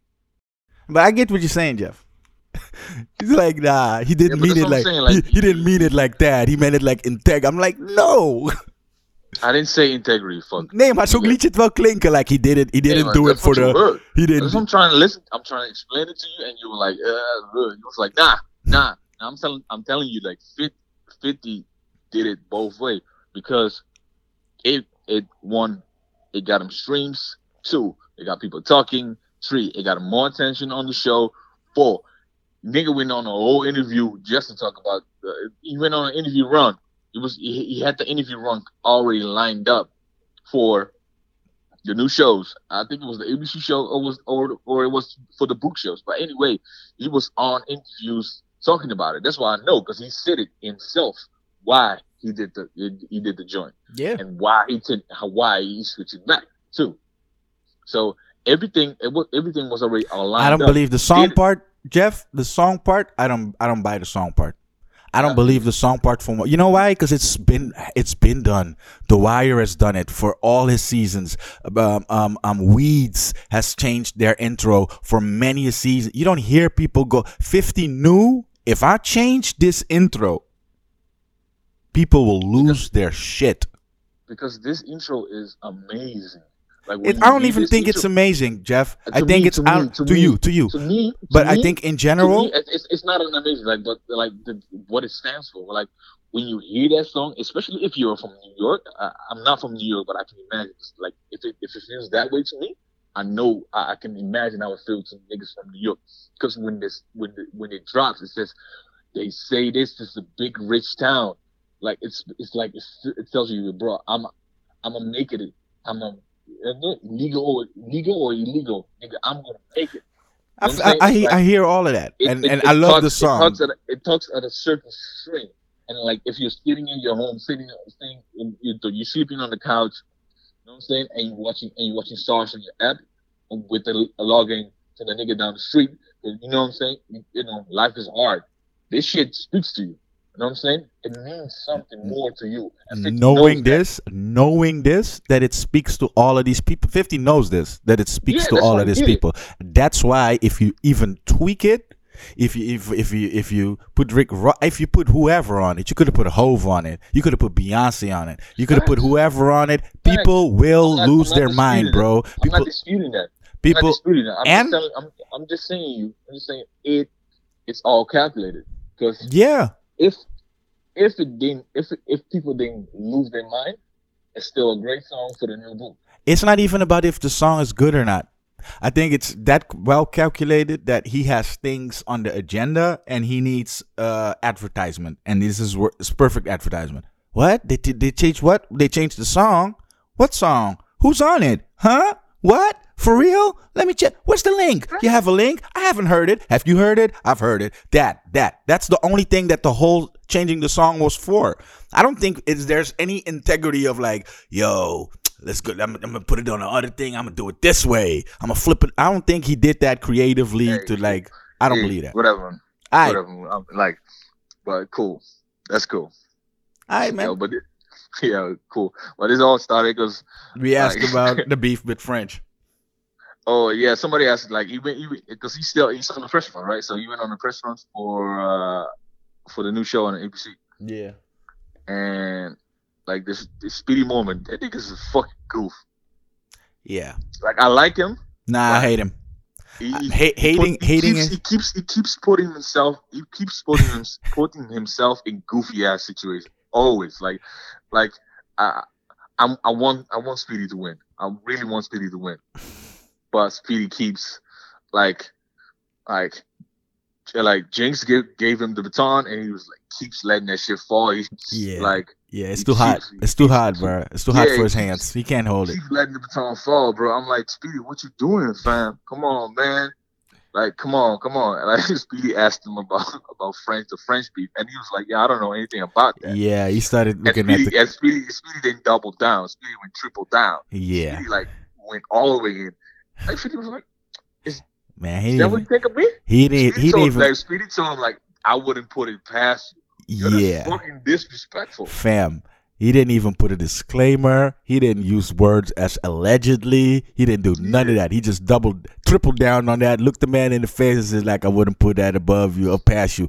But I get what you're saying, Jeff. He's like, nah, he didn't Yeah, but mean that's it what I'm like, saying, like- he, he didn't mean it like that. He meant it like integ. I'm like, no. I didn't say integrity, fuck. Nee, maar zo liet je het wel klinken. Like he did it. He didn't man, do it for the. heard. He That's what I'm trying to listen. I'm trying to explain it to you, and you were like, uh, uh. you was like, nah, nah. I'm telling, I'm telling you, like, 50, 50 did it both way because it, it one, it got him streams. Two, it got people talking. Three, it got him more attention on the show. Four, nigga went on a whole interview just to talk about. Uh, he went on an interview run. It was he, he had the interview run already lined up for the new shows. I think it was the ABC show or was or or it was for the book shows. But anyway, he was on interviews talking about it. That's why I know because he said it himself why he did the he, did the joint Yeah. and why he took why he switched it back too. So everything it was everything was already aligned. I don't up. believe the song Did- part, Jeff. The song part, I don't. I don't buy the song part. I don't believe the song part from you know why? Because it's been it's been done. The Wire has done it for all his seasons. Um, um, um, Weeds has changed their intro for many a season. You don't hear people go fifty new. If I change this intro, people will lose their shit. because this intro is amazing. Like It, I don't even think it's amazing, Jeff. I think me, it's to me, to to me, you, to you. To me, to But I think in general, it's, it's not an amazing like but like the, what it stands for like when you hear that song especially if you're from new york I, i'm not from new york but i can imagine like if it, if it feels that way to me i know i, I can imagine how it feels to niggas from new york. Because when this when the, when it drops it says they say this is a big rich town. Like it's it's like it's, it tells you bro i'm i'm gonna make it. I'm a legal or legal or illegal? Nigga i'm gonna make it. I, You know I, I'm I, saying? I hear all of that, it- and it- and I love talks- the song. It talks, at a, it talks at a certain string, and like if you're sitting in your home, sitting, sitting in, you're, sleeping on the couch, know what I'm saying, and you're watching and you're watching Starz on your app, with the logging to the nigga down the street. You know what I'm saying? You, you know, life is hard. This shit speaks to you. You know what I'm saying? It means something mm-hmm. more to you. And knowing knows that. this, knowing this, that it speaks to all of these people. 50 knows this, that it speaks Yeah, to all of these it. people. That's why if you even tweak it, if you if if you if you put Rick if you put whoever on it, you could have put a Hove on it. You could have put Beyonce on it. You could have put whoever on it. People will not- lose their mind, bro. that. I'm People not disputing that. I'm not people disputing that. I'm and- just telling, I'm, I'm just saying you. I'm just saying it. It's all calculated because yeah. if if it didn't, if if people didn't lose their mind, it's still a great song for the new book. it's not even about if the song is good or not. I think it's that well calculated that he has things on the agenda and he needs uh advertisement, and this is it's perfect advertisement. What they they they changed what they changed the song? What song? Who's on it? Huh? What? For real? Let me check. What's the link? You have a link? I haven't heard it. Have you heard it? I've heard it. That that that's the only thing that the whole changing the song was for. I don't think it's there's any integrity of like, yo, let's go. I'm, I'm gonna put it on the other thing. I'm gonna do it this way. I'm gonna flip it. I don't think he did that creatively Hey, to like. I don't Hey, believe that. Whatever. All right, Whatever. I'm like, but cool. That's cool. all right, Yo, man. but it, yeah, cool. But this all started because We asked like- about the beef with French. oh yeah, somebody asked like he went because he still he's on the press run right. So he went on the press runs for uh for the new show on the ABC Yeah. and like this this speedy moment. That nigga's a fucking goof. Yeah. Like I like him. Nah, I hate him. He, he- ha- he hating- he hating keeps, he keeps he keeps putting himself he keeps putting him, putting himself in goofy ass situations always like like I I'm, I want I want Speedy to win I really want Speedy to win but Speedy keeps like like like Jinx gave, gave him the baton and he was like keeps letting that shit fall he's Yeah. like Yeah, it's too hot. keeps- he It's too hot, bro. It's too hot for his hands. He can't hold it. keep letting the baton fall, bro. I'm like, Speedy, what you doing, fam? Come on, man. Like, come on, come on. And like, Speedy asked him about about French, the French beef, and he was like, Yeah, I don't know anything about that. Yeah, he started looking at Speedy, the. and Speedy, Speedy didn't double down. Speedy went triple down. Yeah, Speedy like went all the way in. Like Speedy was like, man, he that didn't. what you Even, think of me?" he didn't. Speedy He didn't even. like, Speedy told him like, "I wouldn't put it past you. You're Yeah, fucking disrespectful." fam. He didn't even put a disclaimer. He didn't use words as allegedly. He didn't do none of that. He just doubled, tripled down on that. Looked the man in the face and said, "Like I wouldn't put that above you or past you."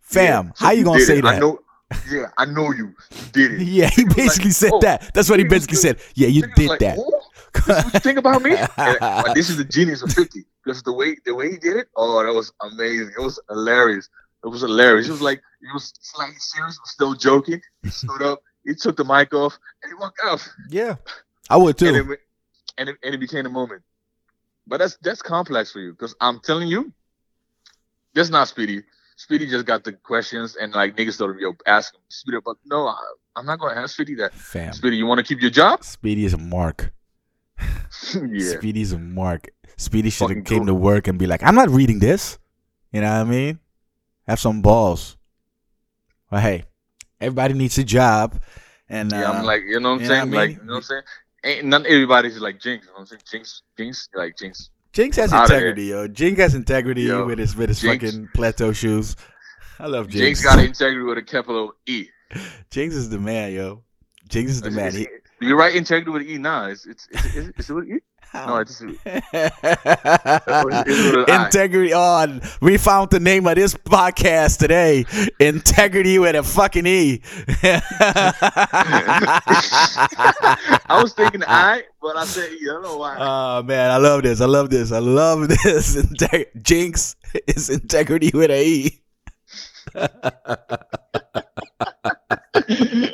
Fam, Yeah, so how you gonna say it. I that? know. Yeah, I know you. You did it. Yeah, he was basically like, said oh, that. That's what he he basically said. Yeah, you did like, that. "Who? This is what you think about me? And- but uh, this is the genius of 50 because the way the way he did it, oh, that was amazing. It was hilarious. It was hilarious. It was like he was slightly serious, but still joking. He stood up, he took the mic off, and he walked off. Yeah, I would And too. it, and it, and it became a moment. But that's that's complex for you because I'm telling you, that's not Speedy. Speedy just got the questions and like niggas him, yo, ask him. Speedy, but no, I, I'm not gonna ask Speedy that. Fam, Speedy, you want to keep your job? Speedy is a mark. yeah. Speedy's a mark. Speedy should have came cool. to work and be like, I'm not reading this. You know what I mean? Have some balls. But hey, everybody needs a job. And Yeah, uh, I'm like, you know what I'm saying? what I Like, you know what I'm saying? Ain't not everybody's like Jinx. You know what I'm saying? Jinx, Jinx, like Jinx. Jinx has integrity, yo. Jinx has integrity Yo, with his with his Jinx- fucking plateau shoes. I love Jinx, Jinx. got integrity with a capital E. Jinx is the man, yo. Jinx is the man. He, Do you write integrity with E? Nah, it's it's it's, it's, it's with E. No, it's it's with I. Integrity on. We found the name of this podcast today. Integrity with a fucking E. I was thinking I, but I said E. I don't know why. Oh man, I love this. I love this. I love this. Integ- Jinx is integrity with a E.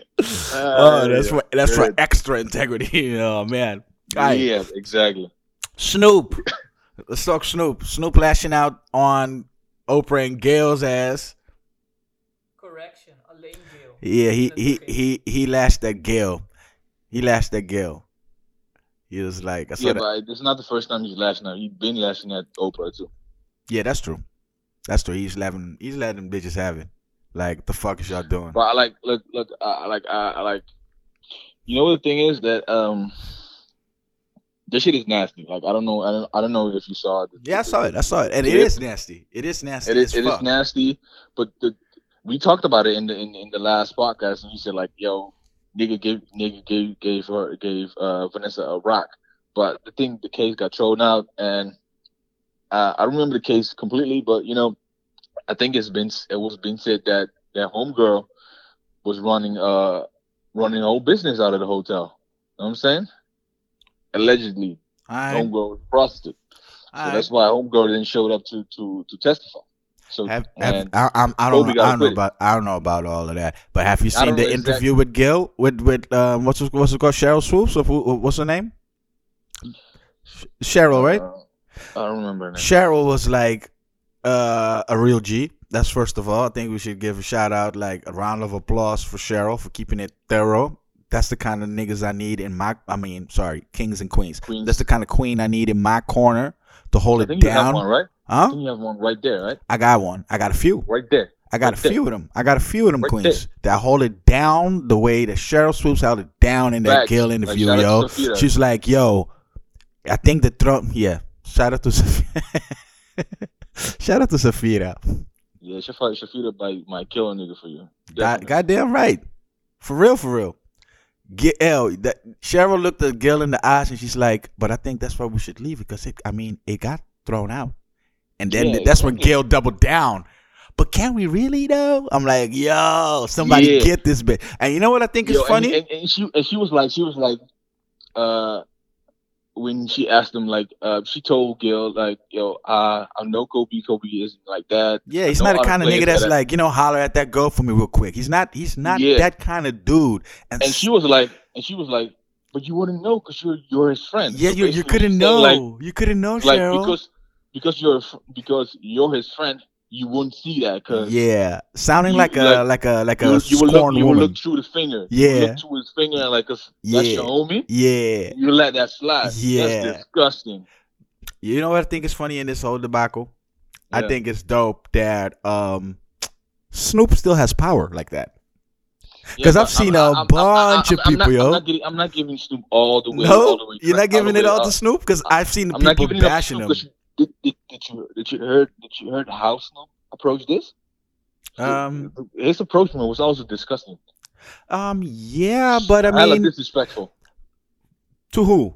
Oh, oh that's for that's for extra integrity. Oh man. All right. yeah, exactly. Snoop. Let's talk Snoop. Snoop lashing out on Oprah and Gayle's ass. Correction, Elaine Gayle. Yeah, he That's he he he lashed at Gayle. He lashed at Gayle. He was like, I saw Yeah, that. but it's not the first time he's lashing out. He's been lashing at Oprah too. yeah, that's true. That's true. He's letting he's letting bitches have it. Like the fuck is y'all doing? But I like look look I like I, I like you know what the thing is that um this shit is nasty. Like I don't know, I don't, I don't know if you saw it. Yeah, I saw it. I saw it, and it It is is- nasty. It is nasty. It is, as it is fuck. nasty, but the, we talked about it in the in, in the last podcast, and you said like, "Yo, nigga gave nigga gave gave her gave uh, Vanessa a rock," but the thing, the case got thrown out, and uh, I don't remember the case completely, but you know, I think it's been it was been said that that homegirl was running uh running a whole business out of the hotel. You know what I'm saying? Allegedly, All right. homegirl was prostitute. So that's why homegirl didn't show up to to to testify. So Have, have, I, I'm, I don't know. I don't know about. I don't know about all of that. But have you seen the interview with Gil with with um, what's it- what's it called? Sheryl Swoopes. Or who, what's her name? Cheryl, right? uh, I don't remember. her name. Cheryl was like uh, a real G. That's first of all. I think we should give a shout out, like a round of applause for Cheryl for keeping it thorough. That's the kind of niggas I need in my. I mean, sorry, kings and queens. Queens. That's the kind of queen I need in my corner to hold I it think you have down. one, right? I Huh? you have one right there, right? I got one. I got a few. Right there. I got Right a there. few of them. I got a few of them Right queens that hold it down the way that Sheryl Swoopes held it down in that Facts. Gil Like, interview, shout yo. She's like, yo, I think the Trump, Yeah, shout out to Sophia. shout out to Sophia. Yeah, Shafira, Shafira might, might kill a nigga for you. God, goddamn right. For real, for real. Get L. That Cheryl looked at Gil in the eyes and she's like, "But I think that's why we should leave it because it. I mean, it got thrown out, and then Yeah, that's when Gayle doubled down. But can we really though? I'm like, yo, somebody Yeah. get this bit. And you know what I think is Yo, and- funny? And, and she and she was like, she was like, uh, when she asked him, like, uh, she told Gil, like, yo, uh, I know Kobe. Kobe isn't like that. yeah, he's not the kind of nigga that's better. like, you know, holler at that girl for me real quick. He's not. He's not Yeah. that kind of dude. And, And she was like, and she was like, but you wouldn't know because you're you're his friend. yeah, So you you couldn't know. Like, you couldn't know, like Cheryl. because because you're because you're his friend, you wouldn't see that because yeah, sounding you- like a like, a like a you, you scorned look you woman. look through the finger. Yeah. through his finger and like that's Yeah. your homie. yeah, You let that slide. Yeah. that's disgusting. you know what I think is funny in this whole debacle? I think it's dope that um Snoop still has power like that. Because but I've seen I'm- a I'm- bunch I'm- of I'm not- people, yo. I'm not, getting, I'm not giving Snoop all the way. all the No, way you're not giving it all up. to Snoop because I've seen the people bashing him. Did, did, did you did you heard did you heard how Snoop approached this? Um, his approach was also disgusting. um, yeah, but I Hella mean, disrespectful to who?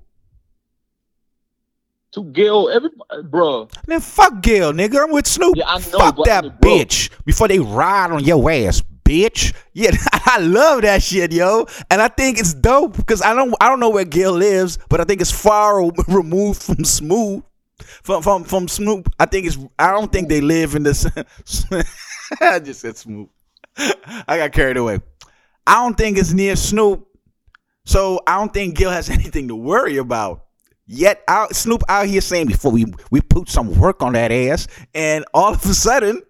to Gayle. Every bro, Man, fuck Gayle, nigga. I'm with Snoop. Yeah, I know, fuck that I mean, bitch before they ride on your ass, bitch. Yeah, I love that shit, yo. And I think it's dope because I don't, I don't know where Gayle lives, but I think it's far removed from Smooth, from from from Snoop. I think it's. I don't think they live in this. I just said Snoop. I got carried away. I don't think it's near Snoop, so I don't think Gil has anything to worry about. Yet out Snoop out here saying before we we put some work on that ass, and all of a sudden,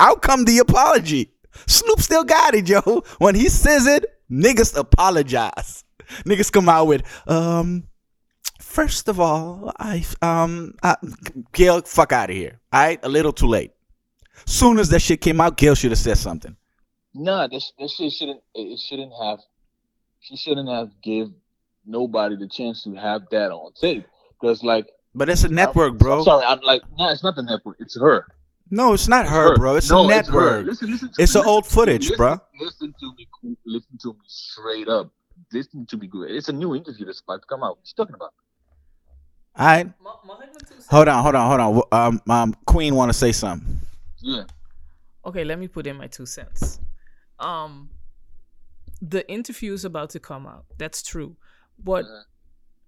out come the apology. Snoop still got it, yo. When he says it, niggas apologize. Niggas come out with, um, first of all, I um, I, Gayle, fuck out of here. All right, a little too late. Soon as that shit came out, Gayle should have said something. nah, this this shit shouldn't it shouldn't have. She shouldn't have give nobody the chance to have that on tape because like But it's a network, I'm bro. sorry, I'm like no, it's not the network. It's her. No, it's not her, bro. It's no, a It's, network. listen, listen to It's an old footage, listen, bro. Listen to me. Listen to me straight up. Listen to me good. It's a new interview that's about to come out. What you talking about? All right. Ma- mag ik me toezetten? Hold on, hold on, hold on. Um, um, Queen want to say something. Yeah. Okay, let me put in my two cents. Um, the interview is about to come out. That's true. What Uh,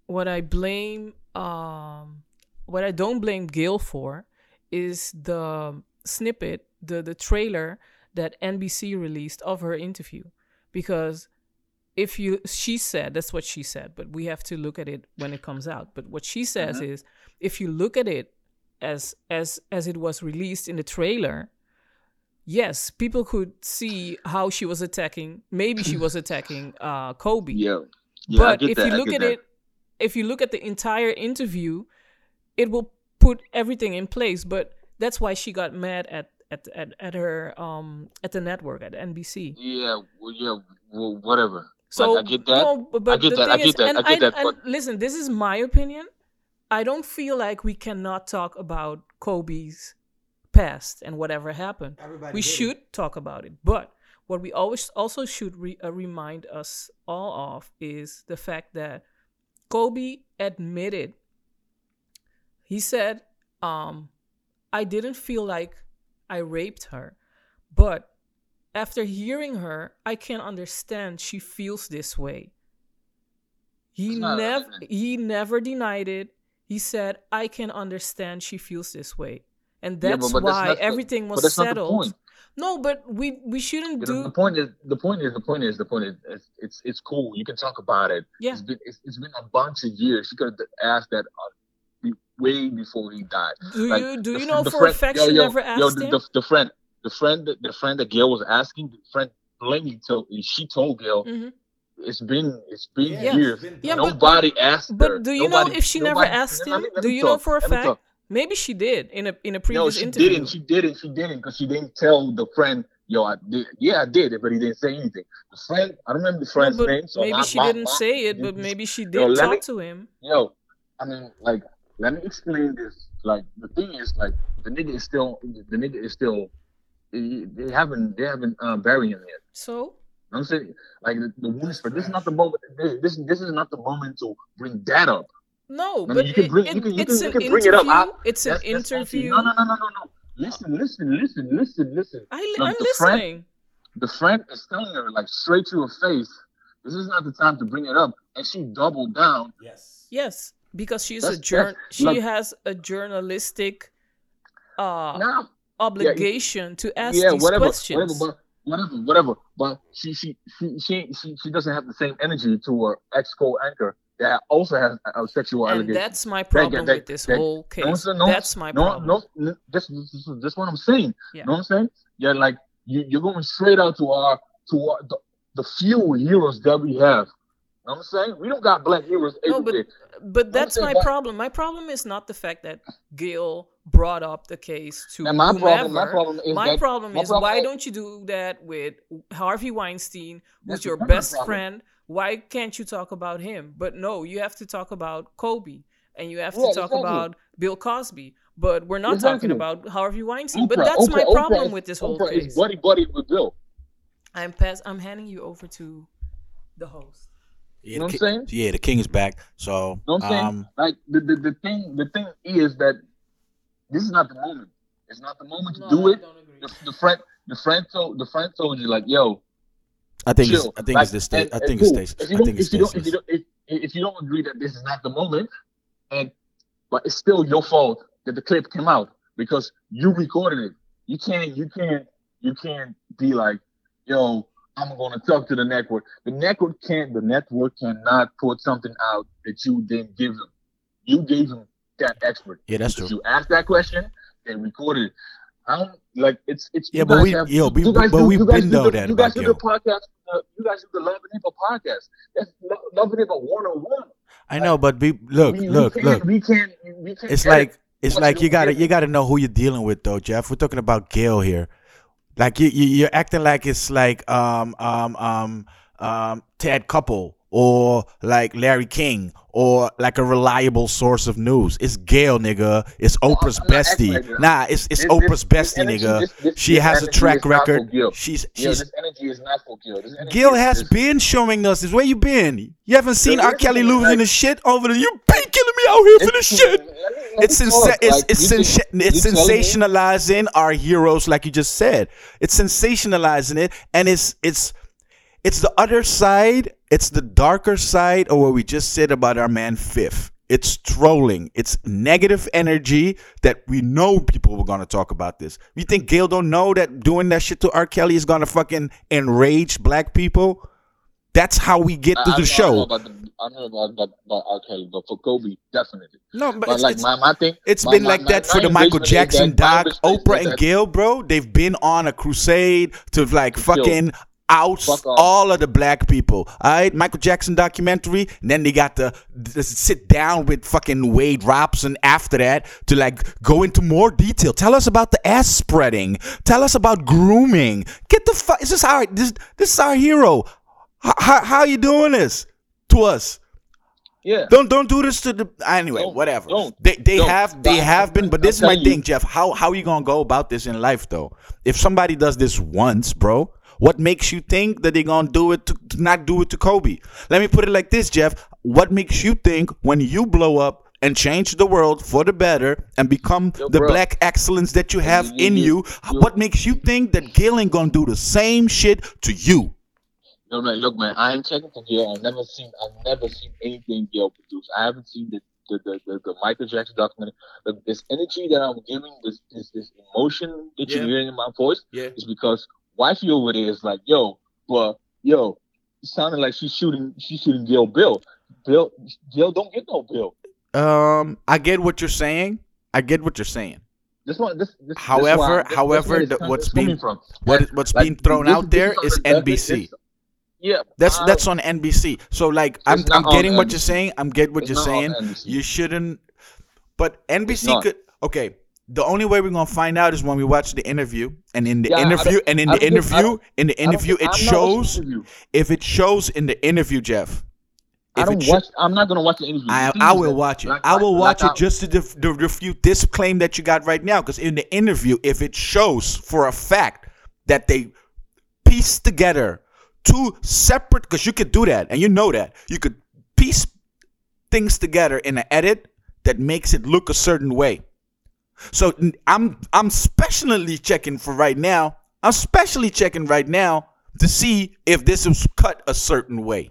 what I blame um what I don't blame Gayle for is the snippet, the the trailer that NBC released of her interview. Because if you she said that's what she said, but we have to look at it when it comes out. But what she says is if you look at it as as as it was released in the trailer, yes, people could see how she was attacking. Maybe she was attacking uh, Kobe. Yeah. Yeah, but if that, you look at that. it, if you look at the entire interview, it will put everything in place. But that's why she got mad at at at, at her um at the network at NBC. Yeah. Well, yeah. Well, whatever. So like, I get that. No, but, but I get the that. I thing get is, that. and I get that. and But listen, this is my opinion. I don't feel like we cannot talk about Kobe's past and whatever happened. Everybody we did. should talk about it. But what we always also should re- uh, remind us all of is the fact that Kobe admitted he said, um, I didn't feel like I raped her, but after hearing her, I can understand she feels this way. He never he never denied it. He said, I can understand she feels this way. And Yeah, that's but- but that's why the- everything but was that's the settled. No, but we we shouldn't The, do the point is, the point is, the point is, the point is, it's it's, it's cool. You can talk about it. Yeah. It's been it's, it's been a bunch of years. You could have asked that uh, way before he died. do Like, you do the you know the for a fact yo, she yo, never yo, asked the, him? The, the friend, the friend, that- the friend that Gayle was asking, the friend plainly told, she told Gayle, Mhm. it's been it's been Yeah. years. Yeah, but- nobody asked her. But do you know if she never nobody- asked let him? me- let Do me you know for a fact? Maybe she did in a in a previous No, she interview. didn't. She didn't. She didn't because she didn't tell the friend. Yo, I did. Yeah, I did it, but he didn't say anything. The friend, I don't remember the friend's but name. So maybe my- she my- didn't my- say it, but maybe she did let talk me- to him. Yo, I mean, like, let me explain this. Like, the thing is, like, the nigga is still, the nigga is still. They haven't, they haven't uh, buried him yet. So I'm saying, like, the, the wounds for this is not the moment. This, this, this is not the moment to bring that up. no, I mean, but you can bring- it- you can- you it's can- an you can bring it up. interview. I- It's an That's- that's interview. No, no, no, no, no, no. Listen, listen, listen, listen, listen. I, li- No, I'm the friend- the friend is telling her like straight to her face, this is not the time to bring it up, and she doubled down. Yes. Yes, because she's a That's- jour- that's- She look- has a journalistic uh Now, obligation to ask yeah, these whatever, questions. whatever, but whatever, whatever. But she, she, she, she, she, she doesn't have the same energy to her ex co-anchor that also has a, sexual and allegation. that's my problem that- with this that- whole case. no, no, that's my no, problem. No, no, this, this, this, is- this is what I'm saying. Yeah. You know what I'm saying? Yeah, like you, you're going straight out to our, to our, the, the few heroes that we have. You know I'm saying? We don't got black heroes No, but but that's my problem. My problem is not the fact that Gayle brought up the case to And my whomever. problem, my problem is My that problem my is problem why is- don't you do that with Harvey Weinstein, who's your best problem. friend? Why can't you talk about him? But no, you have to talk about Kobe and you have to talk exactly. about Bill Cosby. But we're not Exactly. talking about Harvey Weinstein. but Oprah- that's my problem Oprah is- with this whole Oprah case. is buddy buddy with Bill. I'm pass. I'm handing you over to the host. Yeah, You know the what I'm saying? Yeah, the king is back. So, You know what I'm saying? um, like the, the the thing the thing is that this is not the moment. It's not the moment to do I it. The, the friend the friend told the friend told you like, yo, I think it's, chill. I think Like, it's this state. I think it's cool. stasis. If you I don't think it's if you don't if you don't if, if you don't agree that this is not the moment, and but it's still your fault that the clip came out because you recorded it. You can't you can't you can't be like, yo, I'm gonna talk to the network. The network can't the network cannot put something out that you didn't give them. You gave them that expert. Yeah, that's true. You asked that question, they recorded it. I don't like it's it's. Yeah, but we- yo, we- you guys but do- we've been do know that You guys do the podcast. uh, You guys do the Love and Hip podcast. That's Lo- Love and Hip Hop one on one. I know, but we look, we, look, we look. We can't. We can't It's like it's like you gotta you gotta know who you're dealing with though, Jeff. We're talking about Gayle here. Like you, you you're acting like it's like um um um um Ted Koppel or like Larry King or like a reliable source of news. It's Gayle, nigga. It's Oprah's I'm not acting bestie. like. Uh, nah, it's it's This- Oprah's this- bestie, energy- nigga. this- she has a track is not for record. Gil. She's Yeah, this energy is not for Gil. Gil has been showing us this. Where you been? You haven't seen R. Kelly losing like- his shit over the. You been killing me out here for this shit. Let me- let It's sensa- it's Like, it's, think- it's you telling me- sensationalizing our heroes, like you just said. It's sensationalizing it, and it's it's it's the other side. It's the darker side of what we just said about our man Fifth. It's trolling. It's negative energy that we know people were gonna talk about this. You think Gayle don't know that doing that shit to R. Kelly is gonna fucking enrage black people? That's how we get I- to I the know show. about the, I know about, about, about R. Kelly, but for Kobe, definitely. No, but, But, it's, like it's- my, my thing, It's my- been my- like that for the Michael Jackson, Doc, Oprah, and Gayle, bro. They've been on a crusade to like fucking oust Off. all of the black people. All right, Michael Jackson documentary. And then they got to, to sit down with fucking Wade Robson after that to like go into more detail. Tell us about the ass spreading. Tell us about grooming. Get the fuck. This is our this this is our hero. How, how, how you doing this to us? Yeah. Don't don't do this to the anyway. Don't, whatever. don't, they they don't. have they have been, but this is my you- thing, Jeff. How how you gonna go about this in life though? If somebody does this once, bro, what makes you think that they're gonna do it to, to not do it to Kobe? Let me put it like this, Jeff. What makes you think when you blow up and change the world for the better and become Yo, the bro. black excellence that you have you- in you- you? you- What makes you think that Gil ain't gonna do the same shit to you? No, man, look, man, I ain't checking for Gayle. I've never seen, I've never seen anything Gayle produce. I haven't seen the the, the, the, the Michael Jackson documentary. Look, this energy that I'm giving, this this, this emotion that Yeah. you're hearing in my voice, Yeah. is because wifey over there is like, yo, but yo, it sounded like she's shooting, she's shooting Gayle Bill. Bill, Gayle don't get no bill. Um, I get what you're saying. I get what you're saying. This one, this, this However- this however, the- what's being- from. What Like- what's like, being thrown out there is NBC. yeah, That's I- that's on NBC. So like I'm I'm getting what NBC. you're saying. I'm getting what It's you're saying. You shouldn't. But NBC could. Okay. The only way we're gonna find out is when we watch the interview, and in the Yeah, interview, and in the think- interview, in the interview, it I'm shows. If it shows in the interview, Jeff. I don't watch. I'm not gonna watch the interview. I, I will watch it. like- I will watch like it just to, def- to refute this claim that you got right now. Because in the interview, if it shows for a fact that they piece together two separate, because you could do that, and you know that you could piece things together in an edit that makes it look a certain way. So I'm I'm specially checking for right now. I'm specially checking right now to see if this was cut a certain way.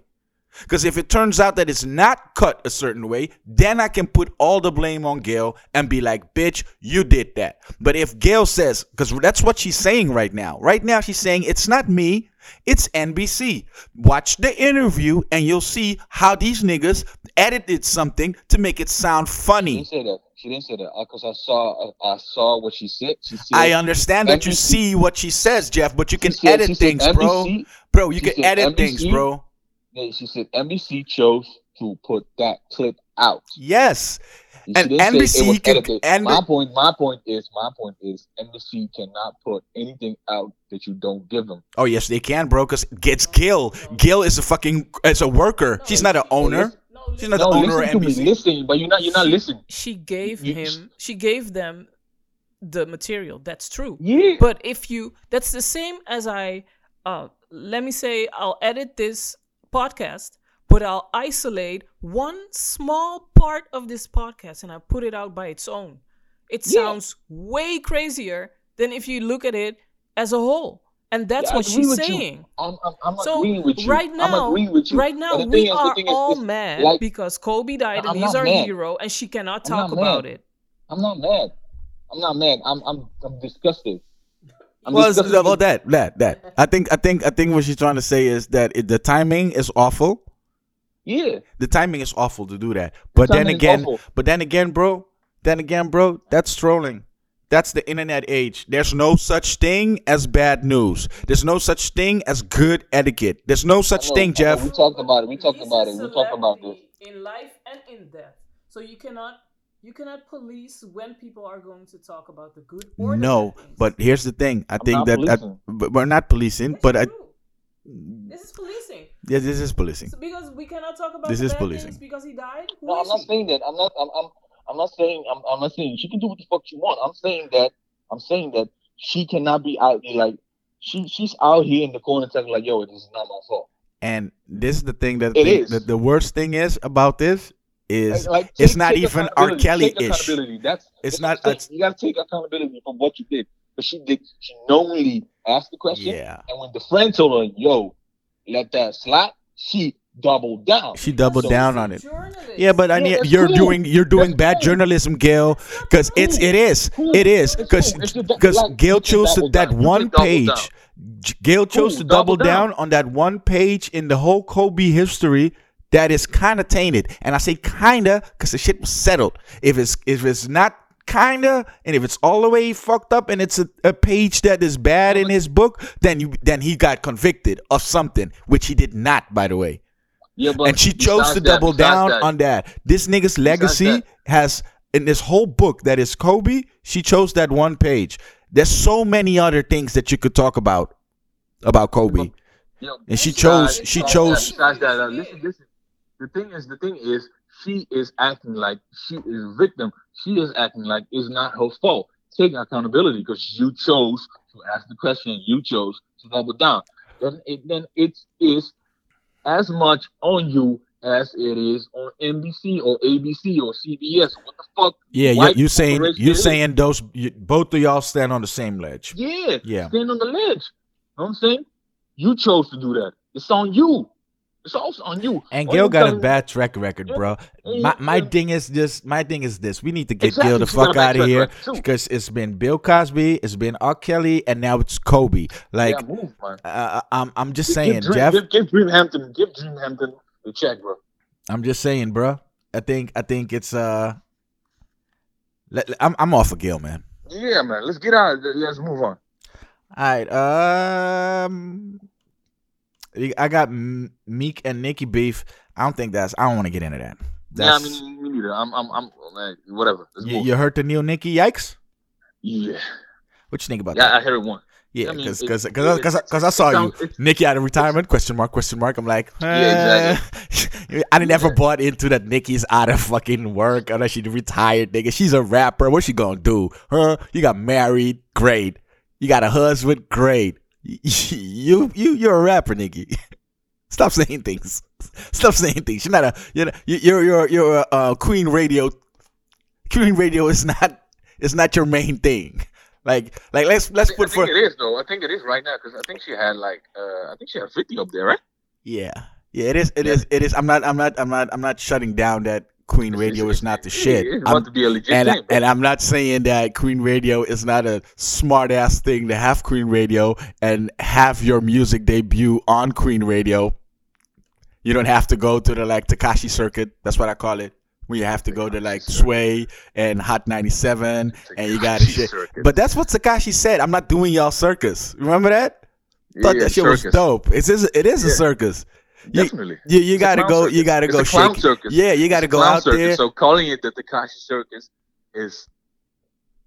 Because if it turns out that it's not cut a certain way, then I can put all the blame on Gayle and be like, bitch, you did that. But if Gayle says, because that's what she's saying right now. Right now, she's saying, it's not me, it's NBC. Watch the interview and you'll see how these niggas edited something to make it sound funny. didn't say that. She didn't say that because I saw. I, saw what she said. She said. I understand that you see what she says, Jeff, but you can said- edit things, bro. Bro, you can edit things, bro. Yeah, She said NBC chose to put that clip out. Yes. She And NBC can- and- my point. My point is. My point is. NBC cannot put anything out that you don't give them. Oh yes, they can, bro. Cause it's Gil. Gil is a fucking is a worker. She's not an owner. She's not No, the owner listen of to me. NBC. Listen, but you're not. You're not listening. she gave You- him she gave them the material that's true Yeah. but if you that's the same as i uh let me say i'll edit this podcast but i'll isolate one small part of this podcast and i put it out by its own it Yeah. sounds way crazier than if you look at it as a whole and that's Yeah, what she's saying I'm, I'm, I'm so agreeing with you. right I'm now, agreeing with you. right But now we is- are is- all it's mad like- because Kobe died I'm and he's not our mad. hero, and she cannot talk about mad. it. I'm not mad. I'm not mad. I'm I'm I'm disgusted. I'm Well, it's disgusted about that, that, that. I think, I think, I think what she's trying to say is that it, the timing is awful. Yeah. The timing is awful to do that. But then again, but then again, bro, then again, bro, that's trolling. That's the internet age. There's no such thing as bad news. There's no such thing as good etiquette. There's no such know, thing, Jeff. We talked about it. We talked He's about it. We talked about this. in life and in death. So you cannot you cannot police when people are going to talk about the good or No, bad but here's the thing. I think that, I, we're not policing, Yes, but you I, this is policing. yeah, this is policing. So because we cannot talk about This the is bad policing. because he died. Who No, I'm not saying that. I'm not. I'm. I'm. I'm not saying. I'm. I'm not saying she can do what the fuck she want. I'm saying that. I'm saying that she cannot be out here like she. She's out here in the corner telling like, "Yo, this is not my fault." And this is the thing that, It thing- that the worst thing is about this is Like, it's take- not take even R. Kelly ish. That's. It's not- what I'm saying. it's- You gotta take accountability for what you did. But she did. She knowingly asked the question. Yeah, And when the friend told her, "Yo, let that slide," she doubled down. she doubled So- down on it. journalist. Yeah, but I Yeah, that's you're cool. doing you're doing That's bad cool. journalism, Gayle, because it's cool. it is it is because. It's because like, Gayle chose to, that down. One page. down. Gayle chose to double double down down. on that one page in the whole Kobe history that is kind of tainted, and I say kinda because the shit was settled. If it's if it's not kinda, and if it's all the way fucked up, and it's a, a page that is bad in his book, then you then he got convicted of something, which he did not, by the way Yeah, but and she chose to that- double down that- on that. This nigga's legacy has in this whole book that is Kobe. She chose that one page. There's so many other things that you could talk about about Kobe. And she chose- she chose- That, uh, listen, listen. The thing is, the thing is, she is acting like she is a victim. She is acting like it's not her fault. Take accountability because you chose to ask the question. You chose to double down. Then it then it is as much on you as it is on NBC or ABC or CBS. What the fuck? Yeah, you, you saying you saying those you, both of y'all stand on the same ledge. Yeah, Yeah. stand on the ledge. You know what I'm saying? You chose to do that. It's on you. It's also on you. And Gil got a bad track record, bro. Yeah, My my thing is just my thing is this: we need to get Exactly, Gil the she got a fuck out of here because it's been Bill Cosby, it's been R. Kelly, and now it's Kobe. Like yeah, move, uh, I'm I'm just Give- saying, give, Dream, Jeff. Give, give dream hampton, give dream hampton the check, bro. I'm just saying, bro. I think I think it's uh. Let, I'm I'm off of Gil, man. Yeah, man. Let's get out. Let's move on. All right. Um, I got Meek and Nicki beef. I don't think that's. I don't want to get into that. yeah, I mean, me neither. I'm, I'm, I'm, like, whatever. You, you heard the new Nicki? Yikes! Yeah, What you think about yeah. that? Yeah, I heard one. Yeah, I mean, because it- because it- because it's- because I saw you, sounds- Nicki out of retirement? Question mark? Question mark? I'm like, Yeah, eh. I didn't ever Yeah. bought into that Nicki's out of fucking work unless she retired, nigga. She's a rapper. What she gonna do? Huh? You got married, great. You got a husband, great. You you you're a rapper, Nicki. Stop saying things. Stop saying things. You're not a you're you're you're you're a uh, Queen Radio. Queen Radio is not is not your main thing. Like like let's let's put I think for it is though. I think it is right now because I think she had like, uh, I think she had 50 up there, right? Yeah, yeah, it is. It Yeah. is. It is. I'm not. I'm not. I'm not. I'm not shutting down that Queen Radio is not the shit. I'm- to be a legit and thing. and I'm not saying that Queen Radio is not a smart ass thing to have Queen Radio and have your music debut on Queen Radio. You don't have to go to the like Tekashi circuit. That's what I call it. When you have to go to like Sway and Hot 97 and you got shit. But that's what Tekashi said. I'm not doing y'all circus. Remember that? Thought Yeah, that shit was dope. It's is it is a circus. You- Definitely. You you a gotta go. circus. You gotta It's go a clown shake. circus. Yeah, you gotta go out circus, there. So calling it the Tekashi Circus is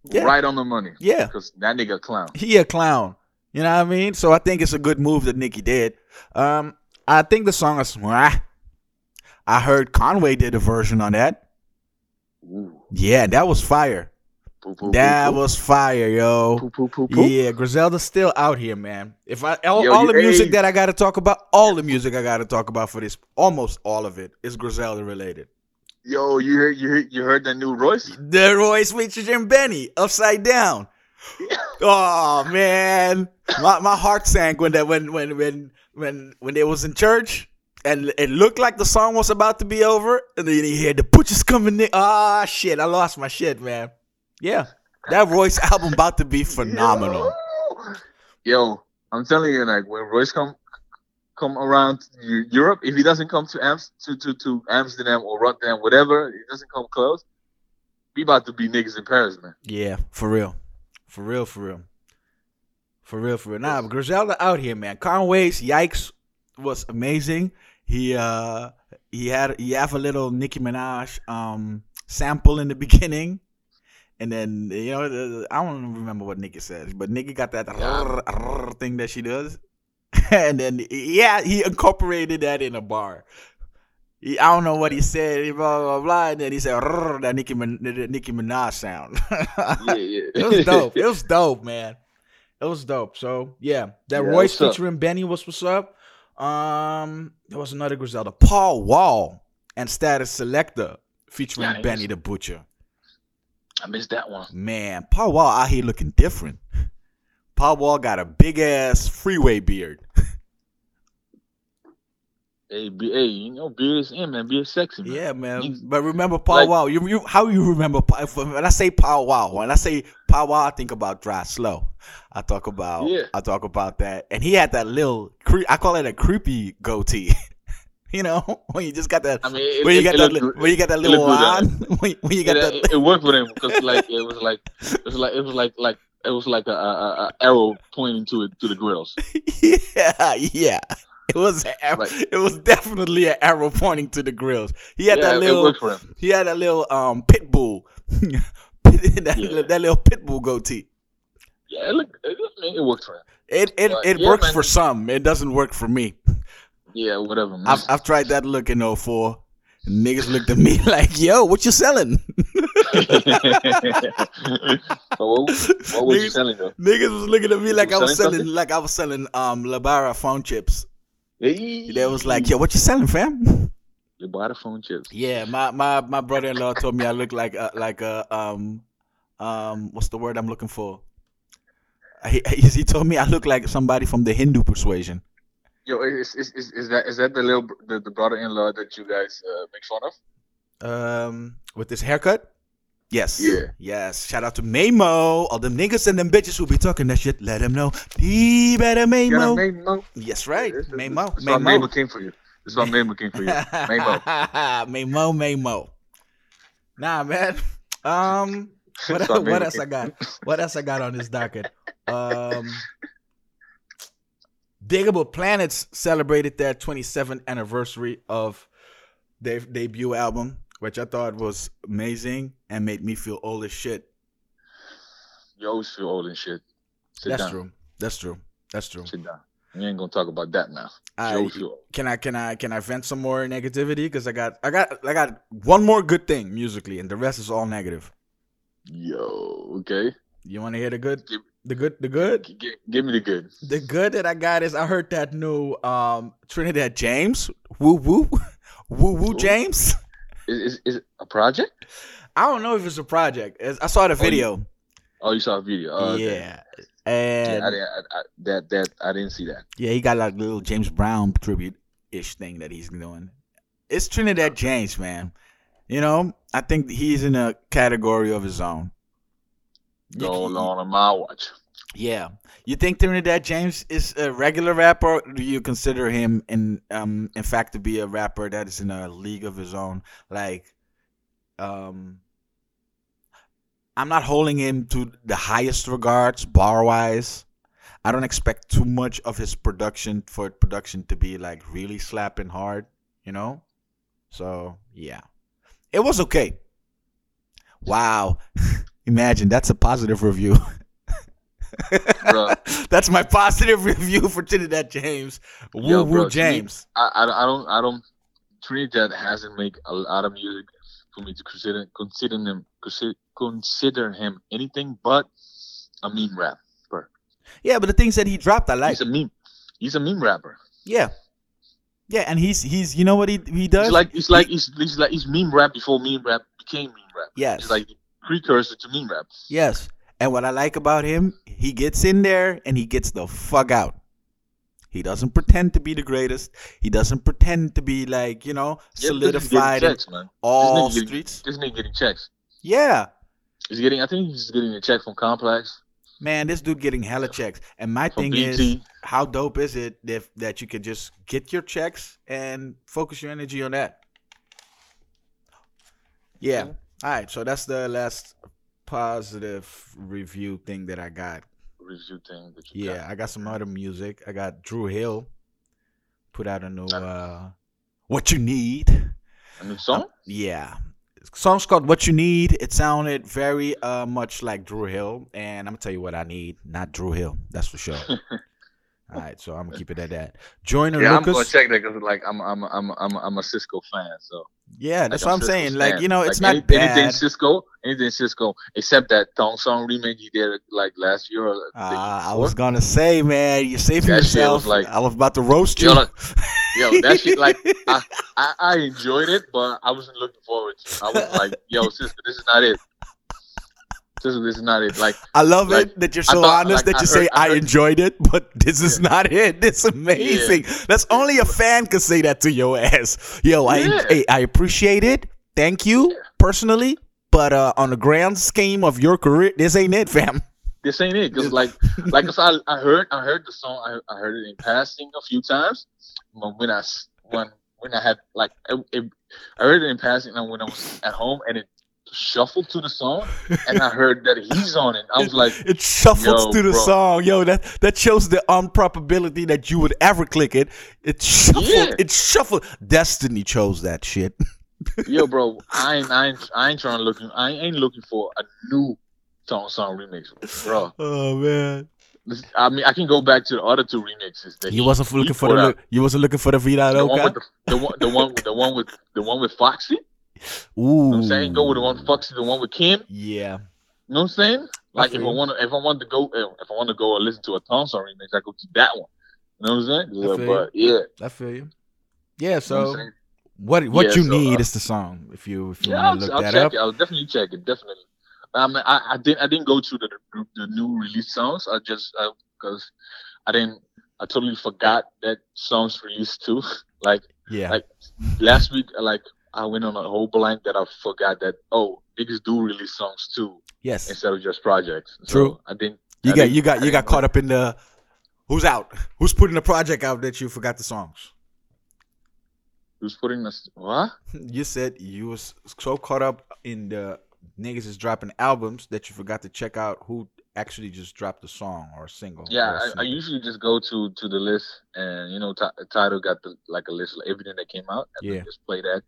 Yeah. right on the money. Yeah. Because that nigga a clown. he a clown. You know what I mean? So I think it's a good move that Nicki did. Um, I think the song is. Mwah. I heard Conway did a version on that. Ooh. Yeah, that was fire. Poo, poo, That poo, was fire, yo. Yeah, Griselda's still out here, man. If I all, Yo, all the music hey. that I got to talk about, all the music I got to talk about for this, almost all of it is Griselda related. Yo, you heard you heard, you heard the new Royce? The Royce features and Benny, upside down. oh man, my my heart sank when that when when when when when they was in church and it looked like the song was about to be over, and then you hear the butchers coming in. Ah shit, I lost my shit, man. Yeah, that Royce album about to be phenomenal. Yo, I'm telling you, like when Royce come come around Europe, if he doesn't come to to, to, to Amsterdam or Rotterdam, whatever, he doesn't come close. We about to be niggas in Paris, man. Yeah, for real, for real, for real, for real, for real. Nah, but Griselda out here, man. Conway's yikes was amazing. He uh he had he have a little Nicki Minaj um sample in the beginning. And then you know I don't remember what Nicki says, but Nicki got that rrr thing that she does, and then yeah, he incorporated that in a bar. He, I don't know what he said, blah blah blah, and then he said that Nicki the Nicki Minaj sound. Yeah, yeah. it was dope. It was dope, man. It was dope. So yeah, that Yeah, Royce what's up? featuring Benny was what's up. Um, there was another Griselda, Paul Wall and Statik Selektah featuring Yeah, Benny the Butcher. I missed that one. Man, Paul Wall out here looking different. Paul Wall got a big ass freeway beard. Hey, be, hey, you know, beard is in, man. Beard sexy, man. Yeah, man. You- But remember Paul like- Wall. You, you how you remember when I say Paul Wall? When I say Paul Wall, I think about Drive Slow. I talk about Yeah. I talk about that, and he had that little cre- I call it a creepy goatee. you know, when you just got that. I mean, it, when you it- got it that, looked when you got that little line, when, when you got it, that, it, worked with him because like it was like it was like it was like like it was like a, a, a arrow pointing to it to the grills. yeah, yeah. It was a Like- it was definitely an arrow pointing to the grills. He had yeah, that little worked for him. he had that little um pit bull, that, Yeah. that little pit bull goatee. Yeah, it looked, it, it worked for him. It it, But, it yeah, works man. for some. It doesn't work for me. Yeah, whatever. Man. I've I've tried that look in 04. Niggas looked at me like, "Yo, what you selling?" But what, what was you Niggas- selling though? Niggas was looking at me like I was selling selling, like I was selling um Lebara phone chips. Hey, They was like, "Yo, what you selling, fam?" you bought a phone chips. Yeah, my my my brother-in-law told me I look like a, like a um um what's the word I'm looking for? He, he he told me I look like somebody from the Hindu persuasion. Yo, is, is, is, is that is that the little the, the brother-in-law that you guys uh, make fun of? Um, with this haircut. Yes. Yeah. Yes. Shout out to Mamo. All them niggas and them bitches who be talking that shit. Let them know. Be better, Mamo. Mo? Yes, right. This, this, Mamo. Why Mamo. Mamo came for you. This is why Mamo came for you. Mamo. Mamo, Mamo. Nah, man. Um, what, what Mamo else I got? What else I got on this docket? Um, Digable Planets celebrated their 27th anniversary of their debut album, which I thought was amazing and made me feel old as shit. You always feel old and shit. Sit That's down. true. That's true. That's true. Sit down. We ain't gonna talk about that now. I, always feel old. can I can I can I vent some more negativity? Because I got I got I got one more good thing musically, and the rest is all negative. Yo, okay. You want to hear the good? Give- The good? The good? G- gi- give me the good. The good that I got is I heard that new um Trinidad James woo woo woo woo James. Is, is is it a project? I don't know if it's a project. I saw the video. Oh, you saw a video. Oh, okay. yeah, Yeah, and I, I, I, that that I didn't see that. yeah, he got like a little James Brown tribute ish thing that he's doing. It's Trinidad James, man. You know, I think he's in a category of his own. You Go on on my watch. Yeah. You think Trinidad James is a regular rapper? Or do you consider him in um in fact to be a rapper that is in a league of his own? Like um I'm not holding him to the highest regards bar wise. I don't expect too much of his production for production to be like really slapping hard, you know? So yeah. It was okay. Wow. Imagine that's a positive review. That's my positive review for Trinidad James. Woo Yo, woo bro, James. I, I, I don't I don't Trinidad hasn't made a lot of music for me to consider consider him consider, consider him anything but a meme rapper. Yeah, but the things that he dropped, I like. He's a meme. He's a meme rapper. yeah, yeah, and he's he's you know what he he does. He's like he's like he's, he's like he's meme rap before meme rap became meme rap. Yes. He's like precursor to meme rap. yes, and what I like about him, he gets in there and he gets the fuck out. He doesn't pretend to be the greatest. He doesn't pretend to be like you know Yeah, because he's getting solidified in checks, man. all this nigga getting- streets. This nigga getting checks. Yeah, He's getting. I think he's getting a check from Complex, man, this dude getting hella checks. And my from thing BT. is, how dope is it if that you can just get your checks and focus your energy on that? Yeah. Yeah. All right. So that's the last positive review thing that I got. review thing that you Yeah, I got some other music. I got Dru Hill put out a new uh What You Need. A new song. Yeah. Song's called What You Need. It sounded very uh much like Dru Hill. And I'm gonna tell you what I need. Not Dru Hill. That's for sure. All right, so I'm gonna keep it at that. Joyner yeah, I'm gonna check that because like I'm I'm I'm I'm I'm a Sisqo fan, so yeah, that's like, what I'm Sisqo's saying. Like, you know, it's Like, not any- anything. Sisqo, anything Sisqo, except that Thong Song remake he did like last year or Ah, I was gonna say, man, you're saving That yourself. was like- I was about to roast you. Yo, like, yo, that shit like I, I I enjoyed it, but I wasn't looking forward to. it. I was like, yo, Sisqo, this is not it. Sisqo, this is not it. Like, I love like, it that you're so thought, honest like, that I you say heard- I I heard- enjoyed it, but this is not it. It's amazing. That's only a fan could say that to your ass. Yo, I Yeah. hey, I appreciate it. Thank you personally, but uh, on the grand scheme of your career, this ain't it, fam. this ain't it. Cause like, like I, I heard, I heard the song, I, I heard it in passing a few times. But when I, when, when I had like, it, it, I heard it in passing, and when I was at home, and it shuffled to the song, and I heard that he's on it. I was like, It shuffles Yo, to the bro. song, yo. That that shows the improbability that you would ever click it. It shuffled. Yeah. It shuffled. Destiny chose that shit. yo, bro, I ain't, I ain't, I ain't trying to look, I ain't looking for a new song song remix, bro. Oh man, I mean, I can go back to the other two remixes. That You he- wasn't he looking for the out. look, you wasn't looking for the Vida the one Loca. with the, the one the one the one with the one with Foxy. You Ooh, know what I'm saying? Go with the one with Foxy, the one with Kim. Yeah, You know what I'm saying? Like if I want to, if I want to go, if I want to go and listen to a Thong Song remix, I go to that one. You know what I'm saying? Yeah, but yeah, I feel you. Yeah, you know what so what what Yeah, you so, need uh, is the song. If you if you yeah, want to look I'll that check up, it. I'll definitely check it. Definitely. I mean, I, I didn't I didn't go to the the, the new release songs. I just because I didn't. I totally forgot that songs released too. like yeah, like last week, like I went on a whole blank that I forgot that oh niggas do release songs too yes, instead of just projects. So True. I didn't. you I got you got you got caught up in the who's out, who's putting the project out that you forgot the songs. Who's putting this? What? You said you was so caught up in the niggas is dropping albums that you forgot to check out who actually just dropped a song or a single. Yeah, I, snippet. usually just go to to the list, and you know, Ti- Tidal got the like a list of everything that came out. And Yeah. just play that.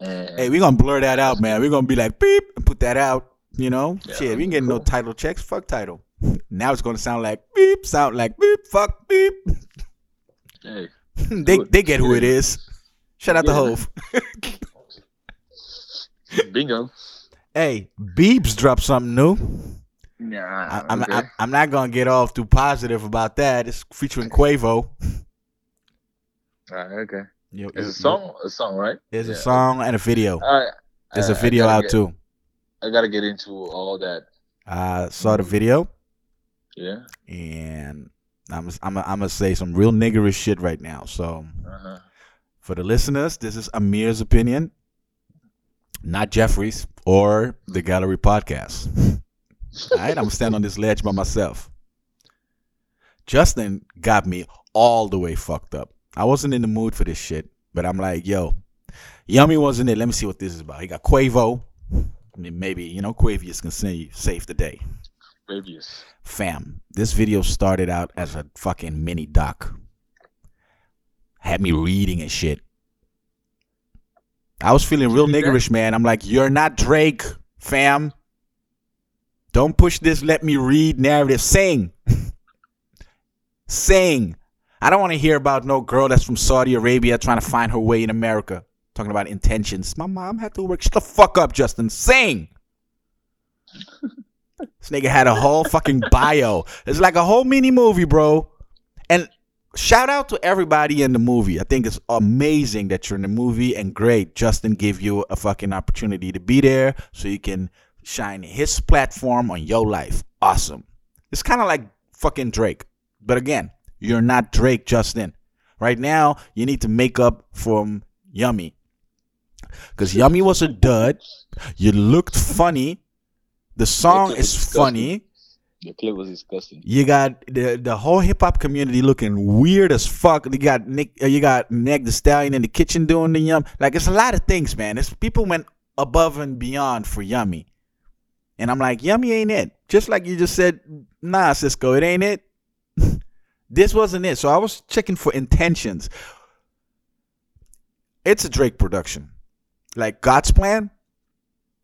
Hey, we're gonna blur that out, man. We're gonna be like beep and put that out. You know, Yeah, shit. We ain't getting no Tidal checks. Fuck Tidal. Now it's gonna sound like beep, sound like beep, fuck beep. hey, they they get who it is. Shout out to Hov. bingo. hey, Beeps dropped something new. Nah, I, I'm, okay. I'm I'm not gonna get off too positive about that. It's featuring Quavo. Alright, okay. You- It's a song, a song, right? There's a song and a video. Right. There's I- a I video out get- too. I gotta get into all that. I saw the video Yeah. and I'm I'm I'm gonna say some real niggerish shit right now. So Uh-huh. for the listeners, this is Amir's opinion, not Jeffrey's or the Gallery Podcast. All right, I'm gonna stand on this ledge by myself. Justin got me all the way fucked up. I wasn't in the mood for this shit, but I'm like, yo, Yummy wasn't it. Let me see what this is about. He got Quavo. I mean, maybe you know Quavius can say save the day. Previous. Fam, this video started out as a fucking mini doc. Had me reading and shit. I was feeling real niggerish, man. I'm like, you're not Drake, fam. Don't push this let me read narrative. Sing. Sing. I don't want to hear about no girl that's from Saudi Arabia trying to find her way in America. Talking about intentions. My mom had to work. Shut the fuck up, Justin. Sing. This nigga had a whole fucking bio. It's like a whole mini movie, bro. And shout out to everybody in the movie. I think it's amazing that you're in the movie and great. Justin gave you a fucking opportunity to be there so you can shine his platform on your life. Awesome. It's kind of like fucking Drake. But again, you're not Drake, Justin. Right now, you need to make up from Yummy. Because Yummy was a dud. You looked funny. The song is disgusting. funny. The clip was disgusting. You got the the whole hip hop community looking weird as fuck. You got Nick, uh, you got Meg the Stallion in the kitchen doing the yum. Like it's a lot of things, man. It's people went above and beyond for Yummy, and I'm like, Yummy ain't it. Just like you just said, nah, Sisqo, it ain't it. this wasn't it. So I was checking for intentions. It's a Drake production, like God's plan.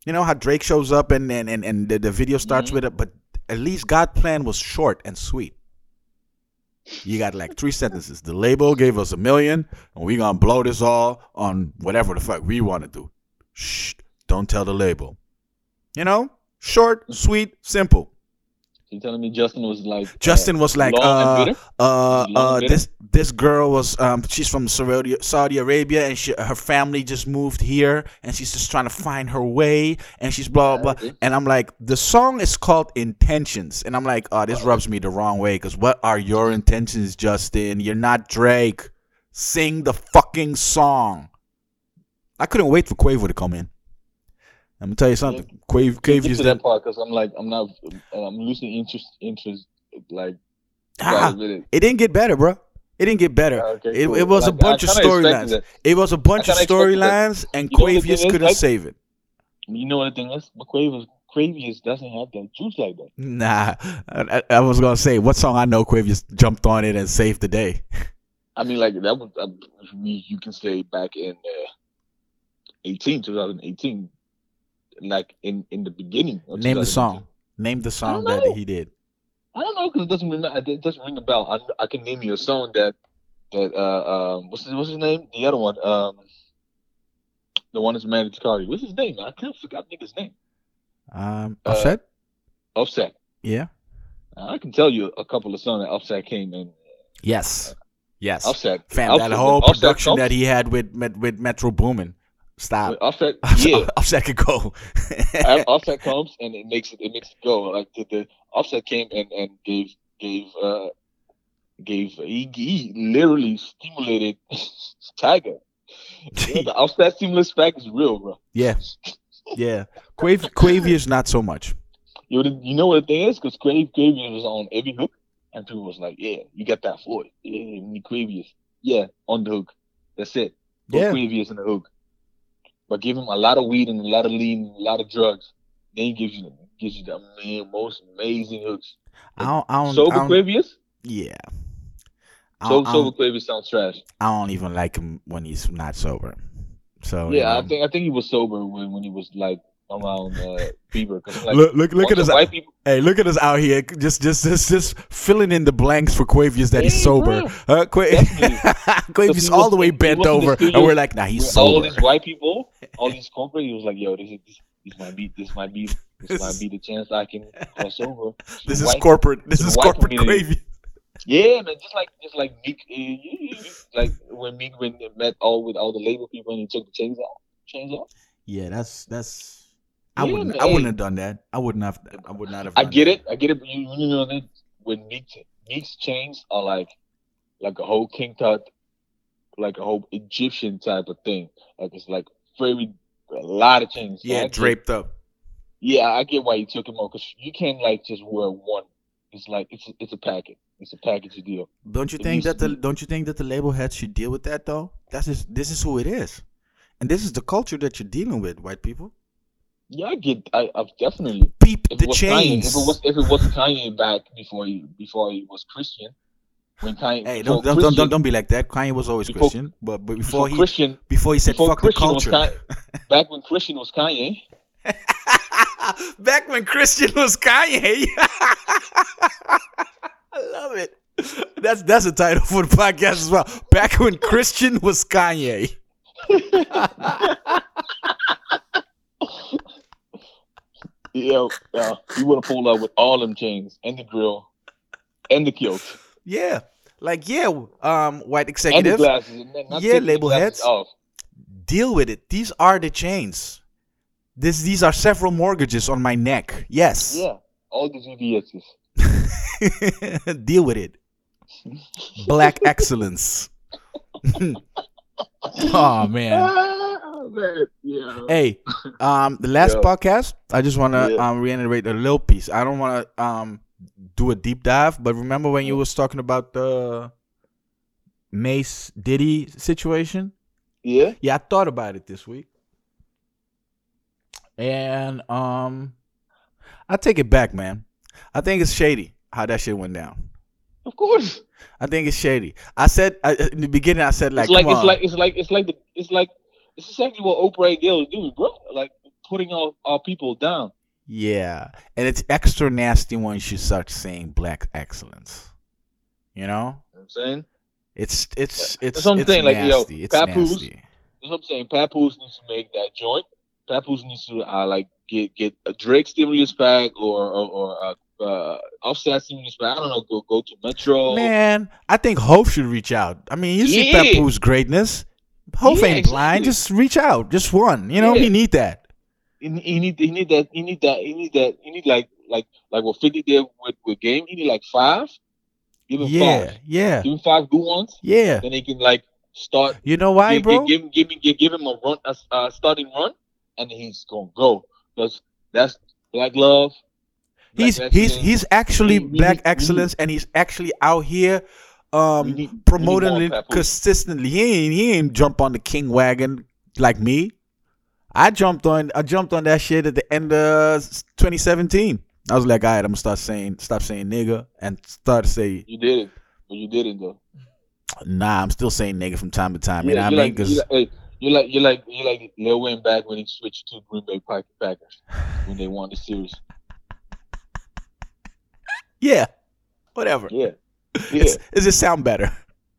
You know how Drake shows up and and and, and the, the video starts Mhm. with it, but at least God's plan was short and sweet. You got like three sentences. The label gave us a million, and we gonna blow this all on whatever the fuck we want to do. Shh, don't tell the label. You know, short, sweet, simple. You telling me Justin was like Justin was like, uh, uh, uh, this this girl was, um, she's from Saudi Saudi Arabia, and she, her family just moved here, and she's just trying to find her way, and she's blah blah. blah. And I'm like, the song is called Intentions, and I'm like, oh, this rubs me the wrong way, because what are your intentions, Justin? You're not Drake. Sing the fucking song. I couldn't wait for Quavo to come in. I'm gonna tell you something. Get Quavo's to that. part because I'm like I'm not I'm losing interest interest like Ah, it. it didn't get better, bro. It didn't get better. Okay, It, cool. it was a Like, I bunch of storylines. It was a bunch of kinda expected that. storylines, and You know what the Quavius couldn't like- save it. You know what the thing is? McQuavius Quavius doesn't have that juice like that. Nah, I, I- I was gonna say what song I know Quavius jumped on it and saved the day. I mean, like that was for. You can say back in uh, 18, 2018, like in in the beginning. Name the song. Name the song that he did. I don't know because it doesn't ring. It doesn't ring a bell. I, I can name you a song that that uh um what's his, what's his name? The other one um the one that's married to Cardi. What's his name? I can't forget nigga's name. Um, Uh, Offset. Offset. yeah. I can tell you a couple of songs that Offset came in. Yes. Yes. Offset. Fam, Offset- that whole Offset production comes- that he had with with, with Metro Boomin. Stop. Offset. Yeah. Offset could go. Offset comes and it makes it it makes it go. Like the, the Offset came and and gave gave uh gave he, he literally stimulated Tiger. Know, the Offset stimulus pack is real, bro. yeah. Yeah. Quav Quavius not so much. You know, you know what the thing is? Because Crave Quavius was on every hook, and people was like, "Yeah, you got that for it. Yeah, Quavius. Yeah, on the hook. That's it. Yeah. Quavius in the hook. But give him a lot of weed and a lot of lean and a lot of drugs. Then he gives you the gives you the man, most amazing hooks. I don't, I don't, Sober I Quavius? yeah. I So don't, Sober Quavius sounds trash. I don't even like him when he's not sober. So you Yeah, I think I think he was sober when, when he was like around uh, Bieber. 'cause, like, look look look at of us white people. Hey, look at us out here, just just just just filling in the blanks for Quavius that he's sober. bro. Uh, Qua- Quavius he all was- the way bent was in the over, and we're like, nah, he's with all sober. these white people, all these corporate, he was like, "Yo, this is this, this might be this might be this This might be the chance I can cross over." This the is corporate. This is corporate community. Quavius. Yeah, man, just like just like Meek, uh, like when Meek when met all with all the label people and he took the chains off, chains off. Yeah, that's that's. I Yeah, wouldn't. man, I wouldn't have done that. I wouldn't have. I would not have. I get that. it, I get it, but you, you know that when Meek Meek's chains are like like a whole King Tut, like a whole Egyptian type of thing. Like it's like very a lot of chains. So Yeah, get- draped up. Yeah, I get why you took him off because you can't like just wear one. It's like it's it's a package. It's a package deal. Don't you It think that the be- don't you think that the label heads should deal with that though? That's just this is who it is, and this is the culture that you're dealing with, white people. Yeah, I get. I, I've definitely. Peep If the chains. Kanye, if it was if it was Kanye back before he before he was Christian, when Kanye hey, don't don't, don't don't don't be like that. Kanye was always Before- Christian, but but before, before he Christian before he said before fuck Christian the culture. Kanye, back when Christian was Kanye, Back when Christian was Kanye. I love it. That's that's a title for the podcast as well. Back when Christian was Kanye. yeah, yeah, he would have pulled up with all them chains and the grill and the kilt Yeah. Like yeah, um white and the executives glasses. Yeah, label heads. Off. deal with it. These are the chains. This these are several mortgages on my neck. Yes. Yeah, all the VVS's. deal with it. Black excellence. oh man. Ah, man, yeah. Hey, um, the last Yeah. podcast, I just want to Yeah. um reiterate a little piece. I don't want to um do a deep dive, but remember when you was talking about the Mase Diddy situation? Yeah, Yeah, I thought about it this week, and um, I take it back, man. I think it's shady how that shit went down. Of course. I think it's shady. I said I, in the beginning, I said like, it's like it's like it's like it's like the it's like it's exactly what Oprah and Gayle is doing, bro. Like putting our, our people down. Yeah, and it's extra nasty once you start saying black excellence. You know, You know what I'm saying? it's it's it's That's what I'm it's saying, like, yo, it's Papoose- nasty. That's what I'm saying. Papoose needs to make that joint. Papoose needs to uh, like get get a Drake stimulus pack or or, or uh, uh, Offset stimulus pack. I don't know. Go go to Metro. Man, I think Hov should reach out. I mean, you see Yeah. Papoose greatness. Hov Yeah, ain't blind. exactly. Just reach out. Just one. You know, Yeah. he need that. He, he need he need that he need that he need that he need like like like what Fifty did with with Game. He need like five. Give him Yeah, five. yeah, Give him five good ones. yeah. Then he can like start You know why, give, bro? Give, give, give, him- give, give him a run, a, a starting run, and he's gonna go. Because that's black love. He's he's he's actually We- we black need- excellence, and he's actually out here um need- promoting it consistently. He ain't he ain't jump on the king wagon like me. I jumped on I jumped on that shit at the end of 2017. I was like, all right, I'm gonna start saying stop saying nigga and start saying You did it, but you didn't though. nah. I'm still saying nigga from time to time. You're You know like, what I mean? like, you're like you're like you're like Lil Wayne back when he switched to Green Bay Packers when they won the series. Yeah, Whatever. Yeah. It's, it just sound better.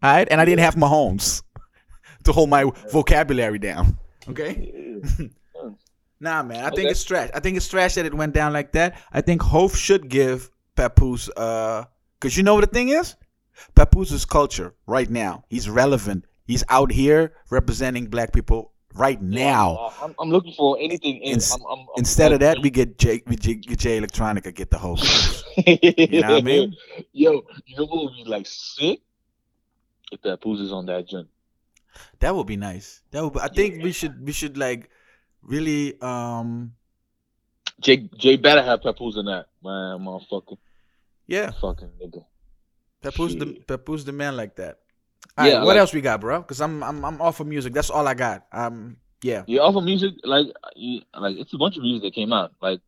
All right, and I didn't have Mahomes to hold my vocabulary down. Okay. Nah, man. I think Okay. it's trash. I think it's trash that it went down like that. I think Hov should give Papoose, uh, cause you know what the thing is, Papoose culture right now. He's relevant. He's out here representing black people right now. Uh, I'm, I'm looking for anything. In, Ins- I'm, I'm, Instead of that, we get J, we J, get Jay Electronica get the host. You know what I mean? Yo, you know what would be like sick? If that is on that joint. That would be nice. That would. Be, I think we should we should like really um Jay Jay better have Papoose in that, man, motherfucker, yeah fucking nigga. Papoose the Papoose the man like that. All right, Yeah, what like- else we got, bro? Because I'm I'm I'm off of music. That's all I got. Um, yeah. Yeah, off of music, like, you, like it's a bunch of music that came out. Like,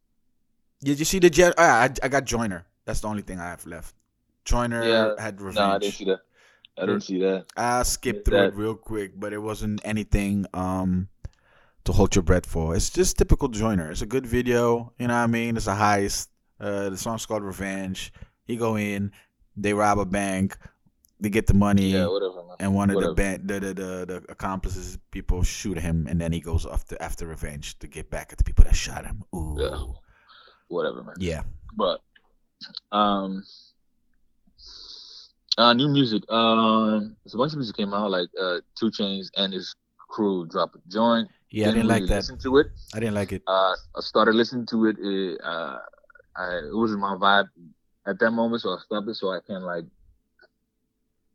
Did you see the jet? Ah, I I got Joyner. That's the only thing I have left. Joyner Yeah, had revenge. nah, I didn't see that. I didn't see that. I skipped through it that- real quick, but it wasn't anything um to hold your breath for. It's just typical Joyner. It's a good video, you know what I mean? It's a heist. Uh, the song's called Revenge. He go in, they rob a bank, they get the money, Yeah, whatever, and one of the, band, the, the the the accomplices people shoot him, and then he goes after after revenge to get back at the people that shot him. Ooh, Yeah. Whatever, man. yeah. But um uh new music. Um there's a bunch of music came out like uh 2 Chainz and his crew dropped a joint. Yeah, I didn't like that. Listen to it. I didn't like it. Uh I started listening to it. it uh I it wasn't my vibe at that moment, so I stopped it so I can like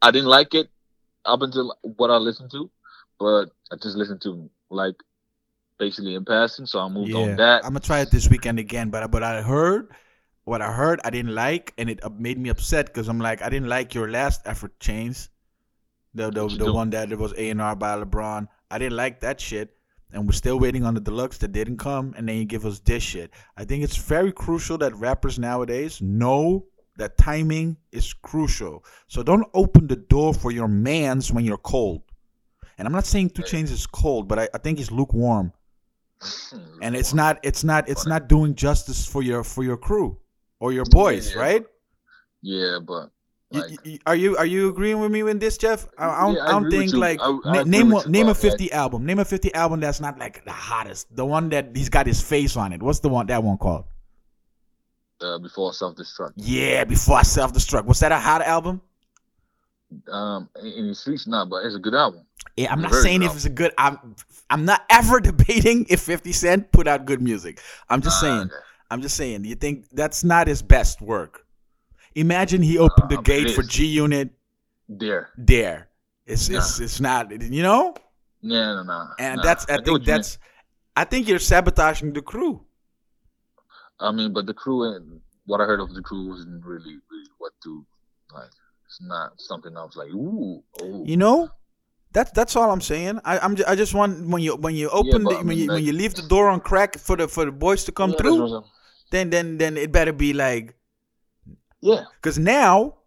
I didn't like it up until what I listened to, but I just listened to like basically in passing, so I moved Yeah, on that. I'm gonna try it this weekend again. But but I heard what I heard. I didn't like, and it uh, made me upset because I'm like, I didn't like your last effort, Chainz. The the, the do? one that it was A and R by LeBron. I didn't like that shit, and we're still waiting on the deluxe that didn't come, and then you give us this shit. I think it's very crucial that rappers nowadays know that timing is crucial. So don't open the door for your mans when you're cold. And I'm not saying 2 Chainz is cold, but I, I think he's lukewarm. And it's not it's not it's not doing justice for your for your crew or your boys Yeah. right? Yeah, but like, you- are you are you agreeing with me in this jeff? I, I don't, Yeah, I I don't think like I- I na- name a, name a 50 album. Name a 50 album that's not like the hottest. The one that he's got his face on it. What's the one that one called uh, before self destruct. yeah before i self-destruct was that a hot album Um, in, the streets, not, but it's a good album. yeah, I'm It's not saying if it's a good. I'm I'm not ever debating if 50 Cent put out good music. I'm just Ah, saying. okay. I'm just saying. You think that's not his best work? Imagine he opened the Uh, it gate for. G Unit There. there. It's it's it's not. You know. Yeah, no, no. And nah. that's I, what think that's. I think you're sabotaging the crew. Mean. I mean, but the crew and what I heard of the crew wasn't really, really what to like. It's not something I was like, ooh, oh. You know. That's that's all I'm saying. I I'm ju- I just want when you when you open but the, I when mean, you when you leave the door on crack for the for the boys to come Yeah, through, then then then it better be like Yeah, Cause now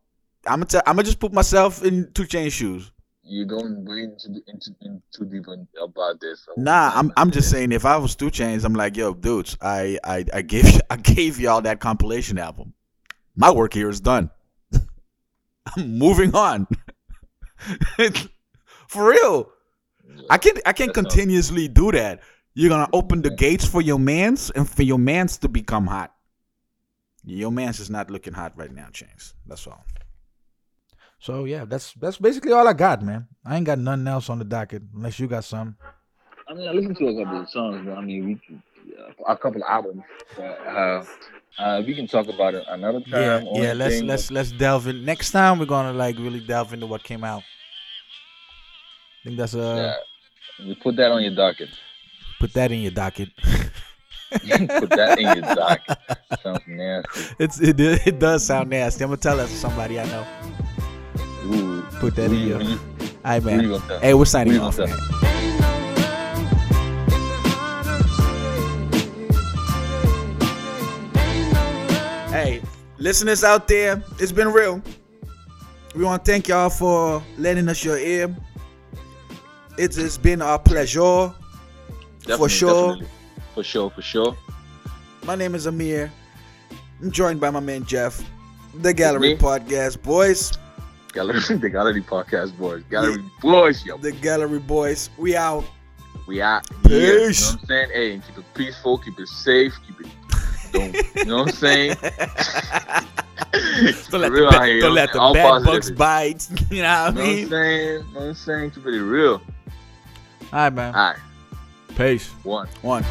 I'm gonna I'm gonna just put myself in Two Chain shoes. You don't wade into, the- into, into too deep about this. Nah, I'm I'm just saying if I was 2 Chainz, I'm like, yo, dudes, I I I gave I gave y'all that compilation album. My work here is done. I'm moving on. For real, I can I can't continuously do that. You're gonna open the gates for your mans and for your mans to become hot. Your man's is not looking hot right now, Chainz. That's all. So yeah, that's that's basically all I got, man. I ain't got nothing else on the docket unless you got some. I mean, I listened to a couple of songs, but I mean, we uh, a couple of albums. But, uh, uh, we can talk about it another time. Yeah, or yeah. Let's let's let's delve in. Next time we're gonna like really delve into what came out. I think that's but, uh yeah. You put that on your docket. put that in your docket. put that in your docket. Sounds nasty. It's it, it does sound nasty. I'm gonna tell that to somebody I know. Ooh. Put that Who in you- your. Mm-hmm. who All right, man. gonna? Hey, we're signing Who you off, gonna man. Hey, listeners out there, it's been real. We want to thank y'all for lending us your ear. It has been our pleasure. for sure. definitely. For sure, for sure. My name is Amir. I'm joined by my man Jeff. The Gallery Podcast, boys. Gallery, the Gallery Podcast boys. Gallery boys, yo. The Gallery Boys. We out. We out here. You know what I'm saying? Hey, keep it peaceful, keep it safe, keep it. Don't, you know what I'm saying? Don't let real the, here, don't let the positive. bugs bite. You know what I what I'm saying? You know what I'm saying? Keep it real. All right, man. All right, Peace. one. One.